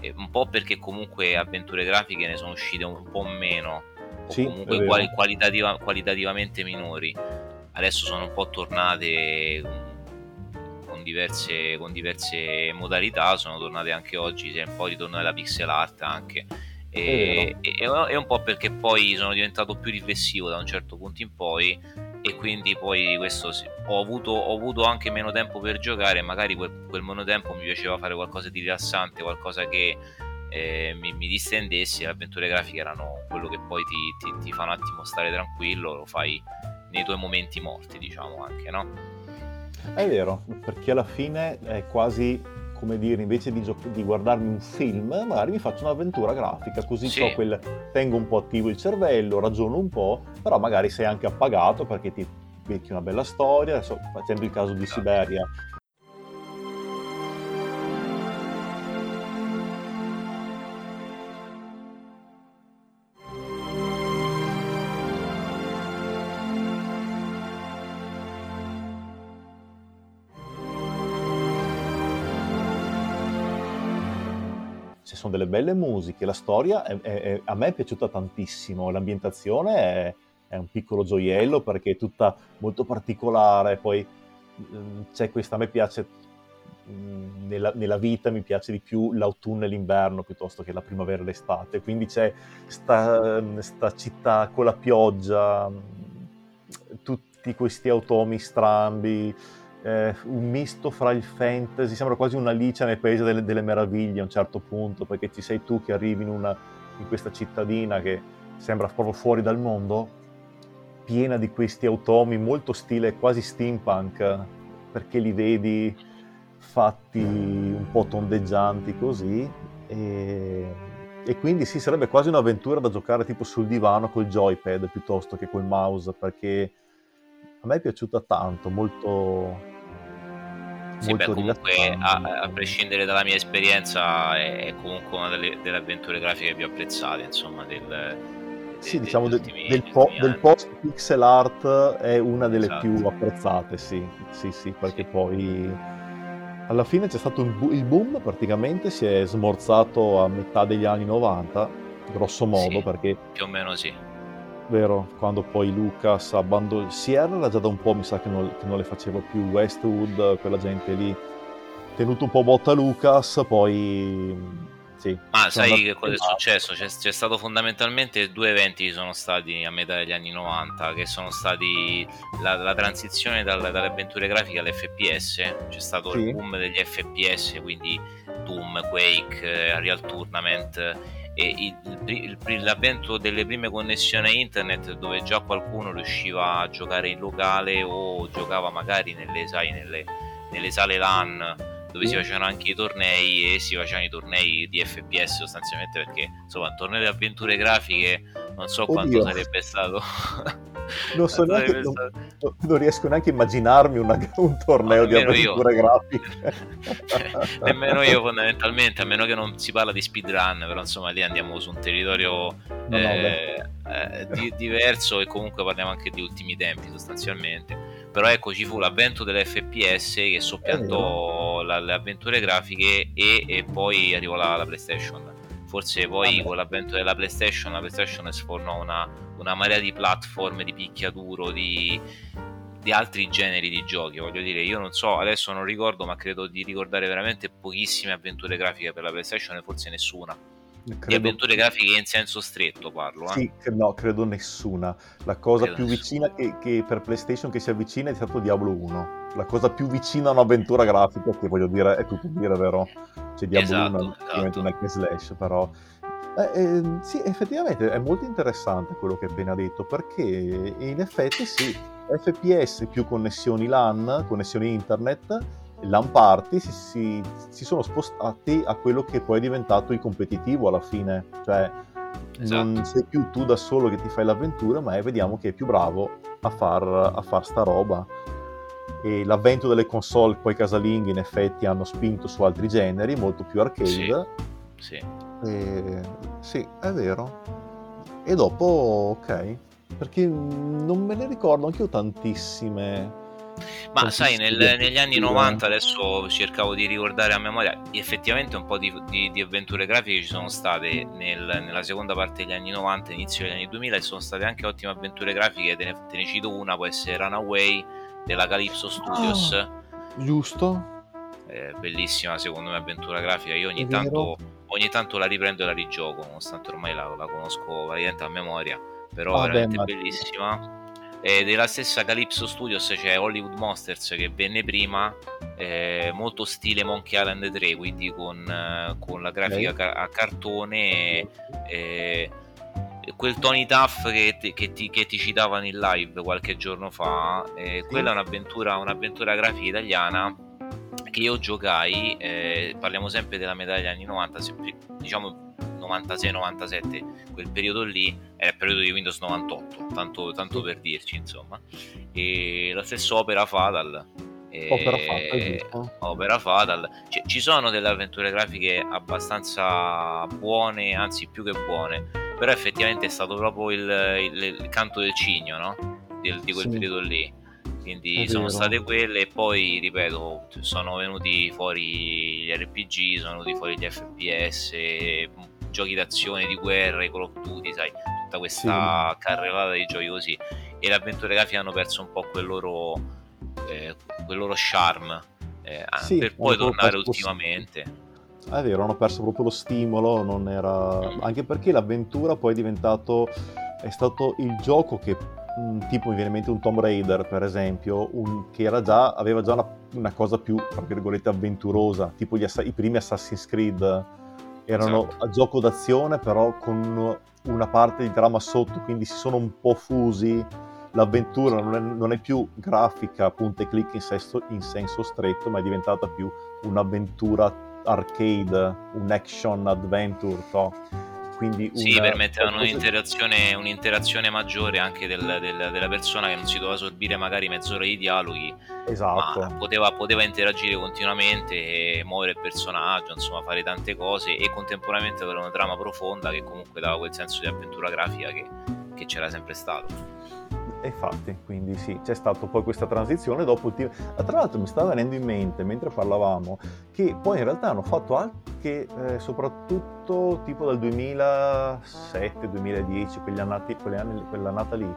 eh, un po' perché comunque avventure grafiche ne sono uscite un po' meno, o sì, comunque quali, qualitativa, qualitativamente minori, adesso sono un po' tornate con diverse, con diverse modalità, sono tornate anche oggi, c'è un po' di ritorno della pixel art anche e, e, e, un po' perché poi sono diventato più riflessivo da un certo punto in poi e quindi poi questo sì, ho, avuto, ho, avuto, anche meno tempo per giocare magari quel, quel meno tempo mi piaceva fare qualcosa di rilassante, qualcosa che eh, mi, mi, distendesse, le avventure grafiche erano quello che poi ti, ti, ti fa un attimo stare tranquillo, lo fai nei tuoi momenti morti diciamo anche, no? È vero, perché alla fine è quasi come dire, invece di, gio- di, guardarmi un film, magari mi faccio un'avventura grafica, così sì. so quel, tengo un po' attivo il cervello, ragiono un po', però magari sei anche appagato perché ti becchi una bella storia, adesso facendo il caso di esatto. Siberia, sono delle belle musiche, la storia è, è, è, a me è piaciuta tantissimo, l'ambientazione è, un piccolo gioiello perché è tutta molto particolare, poi mm, c'è questa, a me piace, mm, nella, nella, vita mi piace di più l'autunno e l'inverno piuttosto che la primavera e l'estate, quindi c'è questa città con la pioggia, mm, tutti questi automi strambi, eh, un misto fra il fantasy, sembra quasi un'Alice nel paese delle, delle, meraviglie a un certo punto, perché ci sei tu che arrivi in, una, in questa cittadina che sembra proprio fuori dal mondo, piena di questi automi, molto stile quasi steampunk, perché li vedi fatti un po' tondeggianti così, E, e quindi sì, sarebbe quasi un'avventura da giocare tipo sul divano col joypad piuttosto che col mouse, perché a me è piaciuta tanto, molto... Sì, beh, comunque a, a, prescindere dalla mia esperienza è, comunque una delle, delle, avventure grafiche più apprezzate, insomma, del, sì, de, diciamo del, del, po- del, post pixel art è una delle esatto. più apprezzate, sì, sì, sì, perché sì. poi alla fine c'è stato bu- il boom, praticamente si è smorzato a metà degli anni 90, grosso modo, sì, perché... Più o meno sì. Vero, quando poi Lucas abbandonò... Sierra era già da un po', mi sa che non, che non le faceva più, Westwood, quella gente lì, tenuto un po' botta Lucas, poi sì, Ma sai che cosa è successo? C'è, c'è, stato fondamentalmente due eventi che sono stati a metà degli anni 90, che sono stati la, la transizione dal, dalle avventure grafiche all'FPS, c'è stato sì. il boom degli FPS, quindi Doom, Quake, Real Tournament e il, il, l'avvento delle prime connessioni internet dove già qualcuno riusciva a giocare in locale o giocava magari nelle, sai, nelle, nelle sale LAN dove si facevano anche i tornei e si facevano i tornei di FPS sostanzialmente perché insomma un torneo di avventure grafiche non so Oddio. quanto sarebbe stato. Non, so neanche, non, non, riesco neanche a immaginarmi una, un torneo di avventure io. grafiche. Nemmeno io fondamentalmente a meno che non si parla di speedrun però insomma lì andiamo su un territorio no, eh, eh, di, diverso e comunque parliamo anche di ultimi tempi sostanzialmente però ecco ci fu l'avvento dell'FPS che soppiantò la, le avventure grafiche e, e poi arrivò la, la, PlayStation. Forse poi Vabbè. con l'avvento della PlayStation la PlayStation sfornò una, una marea di platform di picchiaduro di, di altri generi di giochi voglio dire. Io non so adesso non ricordo ma credo di ricordare veramente pochissime avventure grafiche per la PlayStation e forse nessuna Credo... Di avventure grafiche in senso stretto parlo. Eh? Sì, no, credo nessuna. La cosa credo più nessuna. vicina che, che, per PlayStation che si avvicina è stato Diablo 1. La cosa più vicina a un'avventura grafica, che voglio dire, è tutto dire, vero? C'è Diablo esatto, 1, esatto. un hack slash, però... Eh, eh, sì, effettivamente è molto interessante quello che hai appena detto, perché in effetti sì, FPS più connessioni LAN, connessioni internet, LAN party si, si, si, sono spostati a quello che poi è diventato il competitivo alla fine, cioè esatto. non sei più tu da solo che ti fai l'avventura, ma è, vediamo che è più bravo a far, a far sta roba. E l'avvento delle console poi casalinghe in effetti hanno spinto su altri generi, molto più arcade. Sì, sì. E, sì è vero. E dopo, ok, perché non me ne ricordo anche io tantissime ma sai, nel, negli anni 90 adesso cercavo di ricordare a memoria, effettivamente un po' di, di, di avventure grafiche ci sono state nel, nella seconda parte degli anni 90, inizio degli anni 2000 e sono state anche ottime avventure grafiche, te ne, te ne cito una, può essere Runaway della Calypso Studios. Oh, giusto. Eh, bellissima secondo me avventura grafica, io ogni tanto, ogni tanto, la riprendo e la rigioco, nonostante ormai la, la conosco praticamente a memoria, però ah, veramente beh, bellissima e della stessa Calypso Studios c'è Hollywood Monsters che venne prima, eh, molto stile Monkey Island 3, quindi con, eh, con la grafica a cartone. Eh, quel Tony Tuff che, che, ti, che, ti, citavano in live qualche giorno fa, eh, quella è un'avventura, un'avventura grafica italiana che io giocai, eh, parliamo sempre della metà degli anni 90, diciamo 96-97, quel periodo lì era il periodo di Windows 98, tanto, tanto per dirci insomma. E la stessa Opera Fatal. Opera Fatal, Opera Fatal. C- ci sono delle avventure grafiche abbastanza buone, anzi più che buone, però effettivamente è stato proprio il, il, il canto del cigno, no? Di, di quel sì. periodo lì quindi sono state quelle e poi ripeto sono venuti fuori gli RPG sono venuti fuori gli FPS giochi d'azione, di guerra, i Call of Duty, sai, tutta questa sì. carrellata di giochi così. E le avventure grafiche hanno perso un po' quel loro, eh, quel loro charme, eh, sì, per poi tornare ultimamente. È vero, hanno perso proprio lo stimolo, non era... Mm. anche perché l'avventura poi è diventato, è stato il gioco che tipo mi viene in mente un Tomb Raider per esempio, un, che già, aveva già una, una, cosa più, tra virgolette, avventurosa, tipo gli, i primi Assassin's Creed, erano esatto. a gioco d'azione però con una parte di drama sotto, quindi si sono un po' fusi. L'avventura non è, non è più grafica, punta e clic in senso, in senso stretto, ma è diventata più un'avventura arcade, un action adventure, to quindi sì, permettevano un'interazione, un'interazione, maggiore anche del, del, della persona che non si doveva sorbire magari mezz'ora di dialoghi, esatto. poteva, poteva, interagire continuamente e muovere il personaggio, insomma fare tante cose e contemporaneamente avere una trama profonda che comunque dava quel senso di avventura grafica che, che c'era sempre stato. E infatti, quindi sì, c'è stata poi questa transizione dopo il team. Tra l'altro mi stava venendo in mente, mentre parlavamo, che poi in realtà hanno fatto anche, eh, soprattutto tipo dal 2007-2010, quegli annati, anni, quell'annata lì,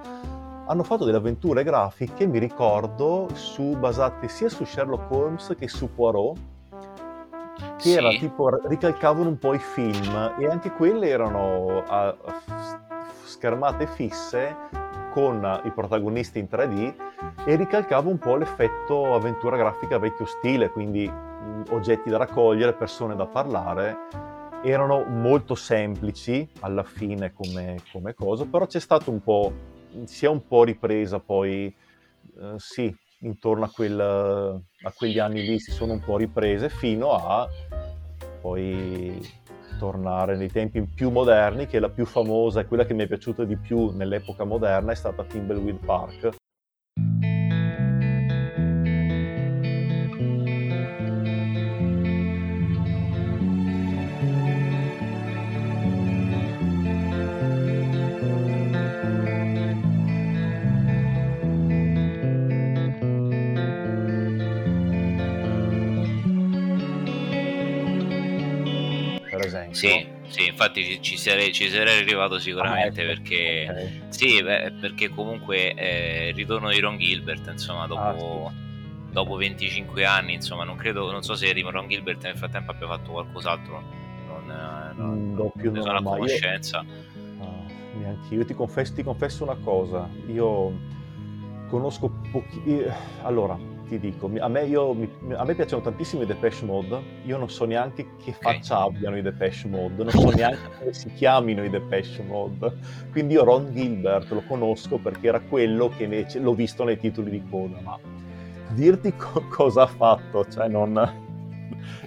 hanno fatto delle avventure grafiche, mi ricordo, su, basate sia su Sherlock Holmes che su Poirot, che sì. era tipo, ricalcavano un po' i film e anche quelle erano a, a schermate fisse con i protagonisti in 3D e ricalcava un po' l'effetto avventura grafica vecchio stile, quindi oggetti da raccogliere, persone da parlare. Erano molto semplici alla fine come, come cosa, però c'è stato un po', si è un po' ripresa poi, eh, sì, intorno a, quel, a quegli anni lì si sono un po' riprese fino a poi tornare nei tempi più moderni, che la più famosa e quella che mi è piaciuta di più nell'epoca moderna è stata Thimbleweed Park, Sì, sì, infatti ci sarei, ci sarei arrivato sicuramente ah, ecco. perché, okay. sì, beh, perché comunque eh, il ritorno di Ron Gilbert, insomma, dopo, ah, sì. dopo 25 anni, insomma, non credo, non so se Ron Gilbert nel frattempo abbia fatto qualcos'altro, non, eh, non, mm, non più ne sono a conoscenza. Io, neanche io ti confesso, ti confesso una cosa, io conosco pochi... Allora, ti dico, a me, io, a me, piacciono tantissimo i Depeche Mode, io non so neanche che faccia okay. abbiano i Depeche Mode, non so neanche come si chiamino i Depeche Mode, quindi io Ron Gilbert lo conosco perché era quello che invece l'ho visto nei titoli di coda, ma dirti co- cosa ha fatto, cioè non...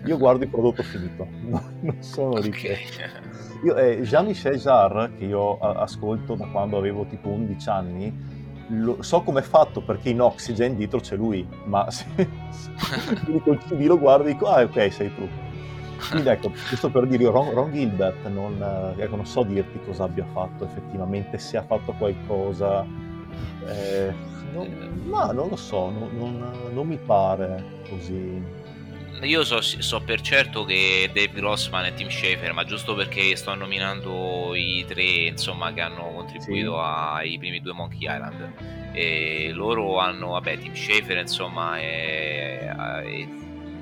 Io guardo il prodotto finito, non sono di che. Io, eh, Jean-Michel Jarre, che io ascolto da quando avevo tipo 11 anni, lo, so come è fatto perché in Oxygen dietro c'è lui, ma se, se col CD lo guardo e dico, ah ok, sei tu. Quindi ecco, questo per dire, Ron, Ron Gilbert non, eh, ecco, non, so dirti cosa abbia fatto effettivamente, se ha fatto qualcosa, eh, non, ma non lo so, non, non mi pare così io so, so, per certo che Dave Grossman e Tim Schafer, ma giusto perché sto nominando i tre insomma, che hanno contribuito sì. ai primi due Monkey Island. E loro hanno, vabbè, Tim Schafer insomma e, e,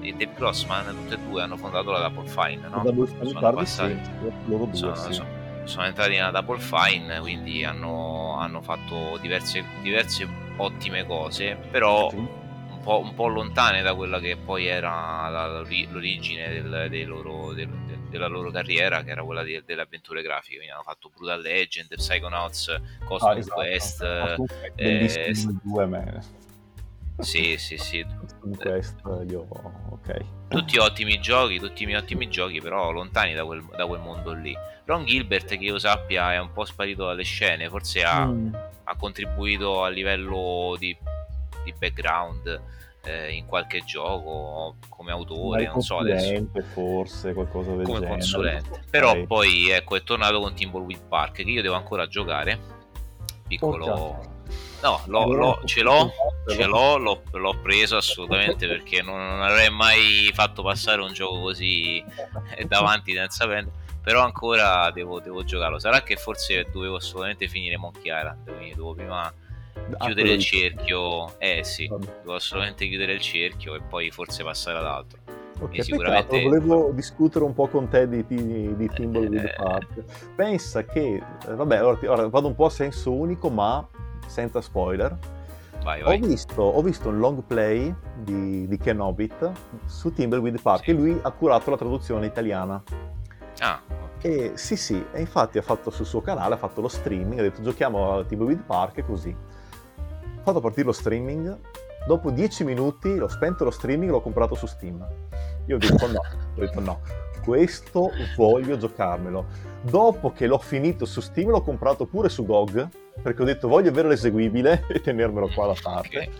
e Dave Grossman, tutti e due hanno fondato la Double Fine, no? Double Fine sono, passati, sì, loro due, sono, sì. sono, sono, entrati nella Double Fine, quindi hanno, hanno fatto diverse, diverse ottime cose, però po', un po', lontane da quella che poi era la, l'origine del, del loro, del, della loro carriera, che era quella di, delle avventure grafiche. Quindi hanno fatto Brutal Legend, Psychonauts, Cosmic ah, esatto. Quest. Eh, due me. Sì, sì, sì. Quest, io... ok. Tutti ottimi giochi, tutti i ottimi giochi, però lontani da quel, da quel, mondo lì. Ron Gilbert, che io sappia, è un po' sparito dalle scene, forse ha, mm. ha contribuito a livello di di background eh, in qualche gioco come autore, non so adesso. forse qualcosa del come genere. consulente. Però okay. poi ecco, è tornato con Timbleweed Park che io devo ancora giocare. Piccolo Porca. No, l'ho, l'ho, ce l'ho, ce l'ho, l'ho, l'ho, preso assolutamente perché non, non, avrei mai fatto passare un gioco così davanti senza prendere. Però ancora devo, devo, giocarlo. Sarà che forse dovevo assolutamente finire Monkey Island, quindi devo prima chiudere il cerchio. Eh sì, devo assolutamente chiudere il cerchio e poi forse passare ad altro. Ok, sicuramente... volevo discutere un po' con te di, di, di Thimbleweed eh... Park. Pensa che, eh, vabbè, ora, ora, vado un po' a senso unico, ma senza spoiler. Vai, vai. Ho, visto, ho, visto, un long play di, di Ken Hobbit su Thimbleweed Park sì. e lui ha curato la traduzione italiana. Ah, e sì, sì, e infatti ha fatto sul suo canale, ha fatto lo streaming, ha detto giochiamo a Thimbleweed Park e così fatto partire lo streaming, dopo 10 minuti l'ho spento lo streaming e l'ho comprato su Steam. Io ho detto no, ho detto no, questo voglio giocarmelo. Dopo che l'ho finito su Steam l'ho comprato pure su GOG, perché ho detto voglio avere l'eseguibile e tenermelo qua da parte. Okay.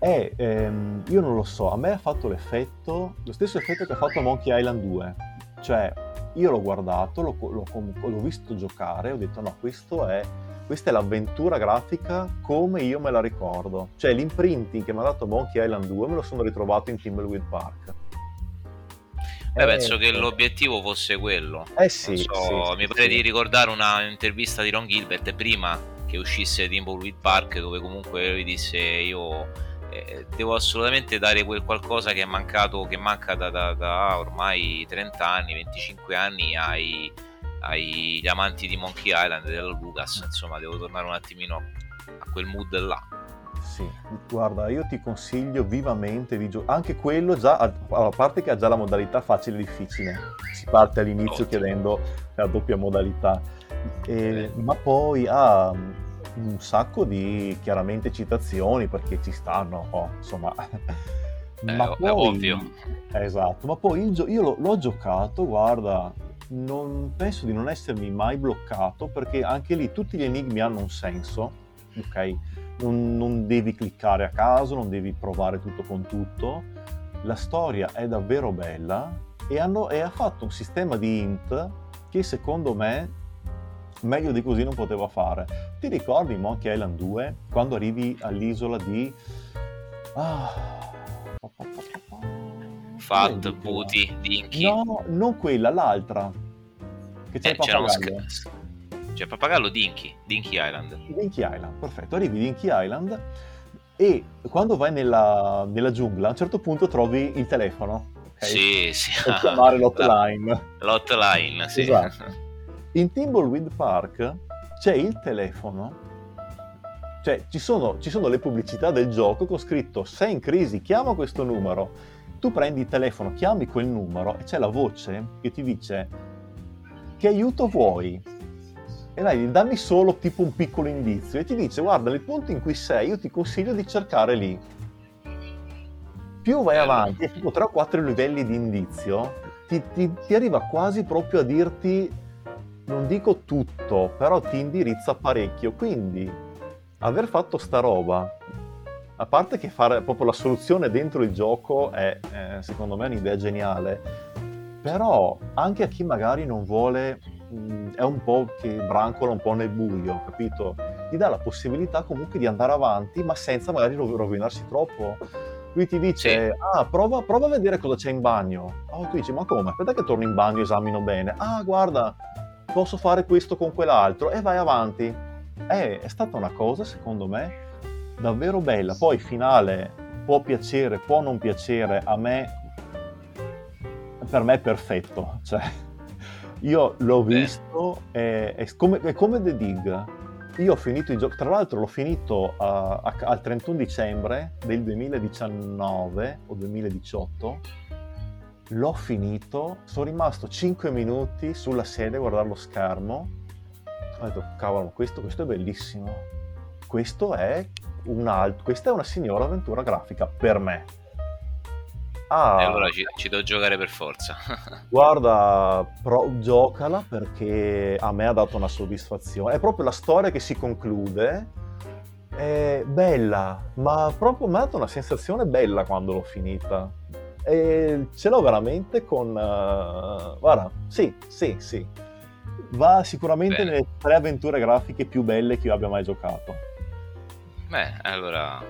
E ehm, io non lo so, a me ha fatto l'effetto, lo stesso effetto che ha fatto Monkey Island 2. Cioè, io l'ho guardato, l'ho, l'ho, l'ho visto giocare, ho detto no, questo è questa è l'avventura grafica come io me la ricordo. Cioè l'imprinting che mi ha dato Monkey Island 2 me lo sono ritrovato in Timberwood Park. Beh, eh, penso che l'obiettivo fosse quello. Eh sì, so, sì mi pare sì. di ricordare un'intervista di Ron Gilbert prima che uscisse Timberwood Park dove comunque lui disse io eh, devo assolutamente dare quel qualcosa che è mancato, che manca da, da, da ormai 30 anni, 25 anni ai agli amanti di Monkey Island e della Lucas, insomma devo tornare un attimino a quel mood là. Sì, guarda, io ti consiglio vivamente di giocare, anche quello già, a parte che ha già la modalità facile e difficile, si parte all'inizio Ottimo. chiedendo la doppia modalità, e, ma poi ha un sacco di chiaramente citazioni perché ci stanno, oh, insomma... Eh, ma poi, è ovvio. Esatto, ma poi io, io l'ho giocato, guarda, non penso di non essermi mai bloccato perché anche lì tutti gli enigmi hanno un senso, ok? Non, non, devi cliccare a caso, non devi provare tutto con tutto. La storia è davvero bella e, hanno, e ha fatto un sistema di int che secondo me meglio di così non poteva fare. Ti ricordi Monkey Island 2 quando arrivi all'isola di... Ah, Fat, Booty, Dinky. No, non quella, l'altra. Che c'è eh, il pappagallo. C'è il pappagallo Dinky, Dinky Island. Dinky Island, perfetto. Arrivi Dinky Island e quando vai nella, nella giungla a un certo punto trovi il telefono. Okay? Sì, sì. Per chiamare l'hotline. L'hotline, sì. Esatto. In Timbleweed Park c'è il telefono cioè ci sono, ci sono, le pubblicità del gioco con scritto sei in crisi, chiama questo numero tu prendi il telefono, chiami quel numero e c'è la voce che ti dice che aiuto vuoi? E dai, dammi solo tipo un piccolo indizio e ti dice guarda nel punto in cui sei io ti consiglio di cercare lì. Più vai avanti, e tipo 3 o 4 livelli di indizio, ti, ti, ti arriva quasi proprio a dirti, non dico tutto, però ti indirizza parecchio. Quindi aver fatto sta roba a parte che fare proprio la soluzione dentro il gioco è, eh, secondo me, un'idea geniale, però anche a chi magari non vuole, mh, è un po' che brancola un po' nel buio, capito? Gli dà la possibilità comunque di andare avanti, ma senza magari rovinarsi troppo. Lui ti dice, sì. ah, prova, prova, a vedere cosa c'è in bagno. Oh, tu dici, ma come? Aspetta che torno in bagno e esamino bene. Ah, guarda, posso fare questo con quell'altro e vai avanti. Eh, è stata una cosa, secondo me, davvero bella. Poi finale può piacere, può non piacere, a me per me è perfetto. Cioè, io l'ho visto, è, è, come, è, come, The Dig. Io ho finito il gioco, tra l'altro l'ho finito uh, a, al 31 dicembre del 2019 o 2018. L'ho finito, sono rimasto 5 minuti sulla sedia a guardare lo schermo. Ho detto, cavolo, questo, questo è bellissimo. Questo è alt- questa è una signora avventura grafica per me. Ah, e allora ci, ci, devo giocare per forza. guarda, pro, giocala perché a me ha dato una soddisfazione. È proprio la storia che si conclude. È bella, ma proprio mi ha dato una sensazione bella quando l'ho finita. E ce l'ho veramente con... Uh, guarda, sì, sì, sì. Va sicuramente Bene. nelle tre avventure grafiche più belle che io abbia mai giocato. Beh, allora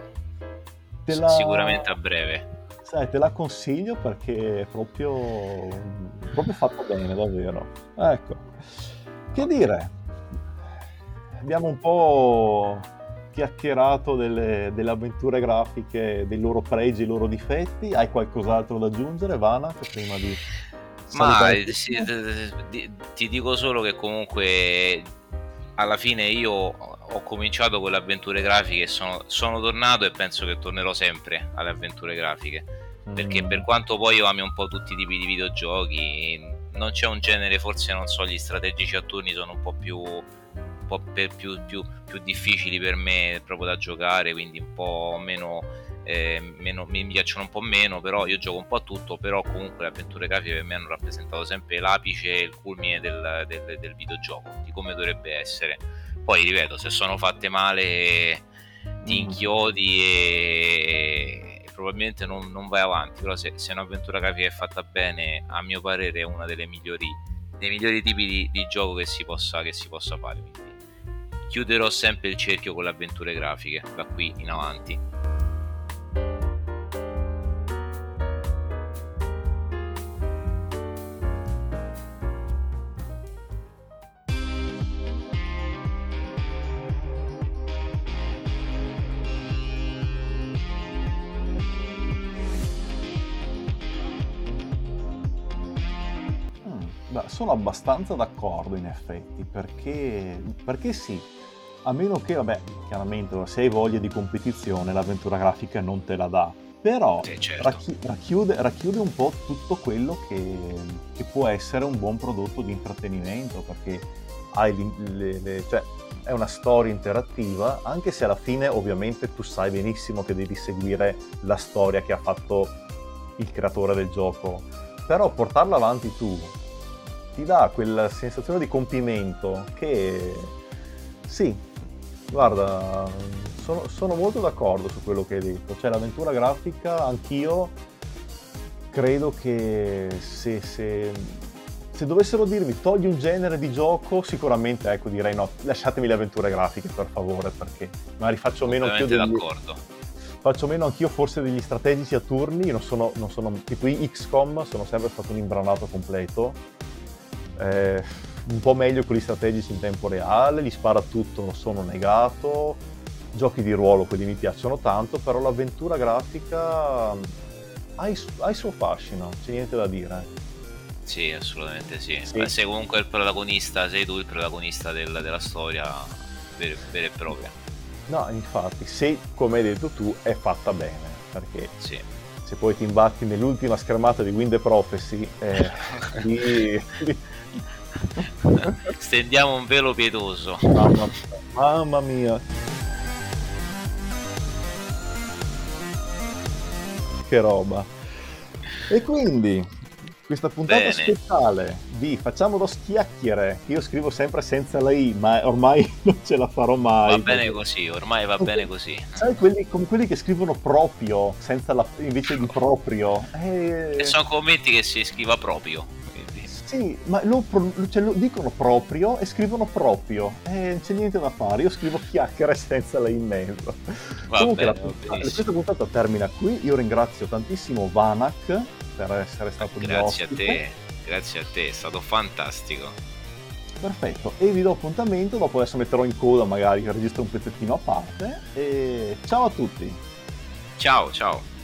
la... sicuramente a breve. Sai, te la consiglio perché è proprio, proprio fatta bene, davvero. Ecco, che dire, abbiamo un po' chiacchierato delle, delle, avventure grafiche, dei loro pregi, i loro difetti. Hai qualcos'altro da aggiungere, Vana, prima di... Ma sì, ti dico solo che comunque alla fine io ho cominciato con le avventure grafiche e sono, sono, tornato e penso che tornerò sempre alle avventure grafiche. Mm. Perché per quanto poi io ami un po' tutti i tipi di videogiochi, non c'è un genere, forse non so, gli strategici a turni sono un po' più, un po più, più, più difficili per me proprio da giocare, quindi un po' meno eh, meno, mi piacciono un po' meno, però io gioco un po' a tutto, però comunque le avventure grafiche per me hanno rappresentato sempre l'apice e il culmine del, del, del videogioco, di come dovrebbe essere. Poi ripeto, se sono fatte male ti mm. inchiodi e, probabilmente non, non, vai avanti, però se, se un'avventura grafica è fatta bene, a mio parere è una delle migliori, dei migliori tipi di, di gioco che si possa, che si possa fare. Quindi chiuderò sempre il cerchio con le avventure grafiche da qui in avanti. Sono abbastanza d'accordo in effetti, perché, perché sì, a meno che, vabbè, chiaramente se hai voglia di competizione l'avventura grafica non te la dà, però sì, certo. racchi- racchiude, racchiude, un po' tutto quello che, che, può essere un buon prodotto di intrattenimento, perché hai le, le, cioè, è una storia interattiva, anche se alla fine ovviamente tu sai benissimo che devi seguire la storia che ha fatto il creatore del gioco, però portarla avanti tu ti dà quella sensazione di compimento che sì, guarda, sono, sono, molto d'accordo su quello che hai detto. Cioè l'avventura grafica, anch'io credo che se, se, se, dovessero dirmi togli un genere di gioco, sicuramente ecco direi no, lasciatemi le avventure grafiche per favore, perché magari faccio meno anch'io degli... d'accordo. Faccio meno anch'io forse degli strategici a turni, non sono, non sono tipo i XCOM, sono sempre stato un imbranato completo eh, un po' meglio gli strategici in tempo reale, gli spara tutto, non sono negato, giochi di ruolo, quelli mi piacciono tanto, però l'avventura grafica ha, il, ha il suo fascino, c'è niente da dire. Sì, assolutamente sì. sì. Beh, sei comunque il protagonista, sei tu il protagonista del, della storia vera, vera, e propria. No, infatti, se come hai detto tu è fatta bene, perché sì. se poi ti imbatti nell'ultima schermata di Wind Prophecy, eh, lì, Stendiamo un velo pietoso. Mamma, mamma mia. Che roba. E quindi, questa puntata Bene. speciale di Facciamo lo schiacchiere, io scrivo sempre senza la I, ma ormai non ce la farò mai. Va bene così, ormai va bene così. Sai, quelli, come quelli che scrivono proprio, senza la, invece di proprio. Eh... E sono convinti che si scriva proprio. Sì, ma lo, cioè, lo, dicono proprio e scrivono proprio. Eh, non c'è niente da fare. Io scrivo chiacchiere senza lei in mezzo. Va Comunque, bene, la puntata, questa puntata termina qui. Io ringrazio tantissimo Vanak per essere stato Grazie a te, grazie a te, è stato fantastico. Perfetto, e vi do appuntamento. Dopo adesso metterò in coda, magari registro un pezzettino a parte. E ciao a tutti. Ciao, ciao.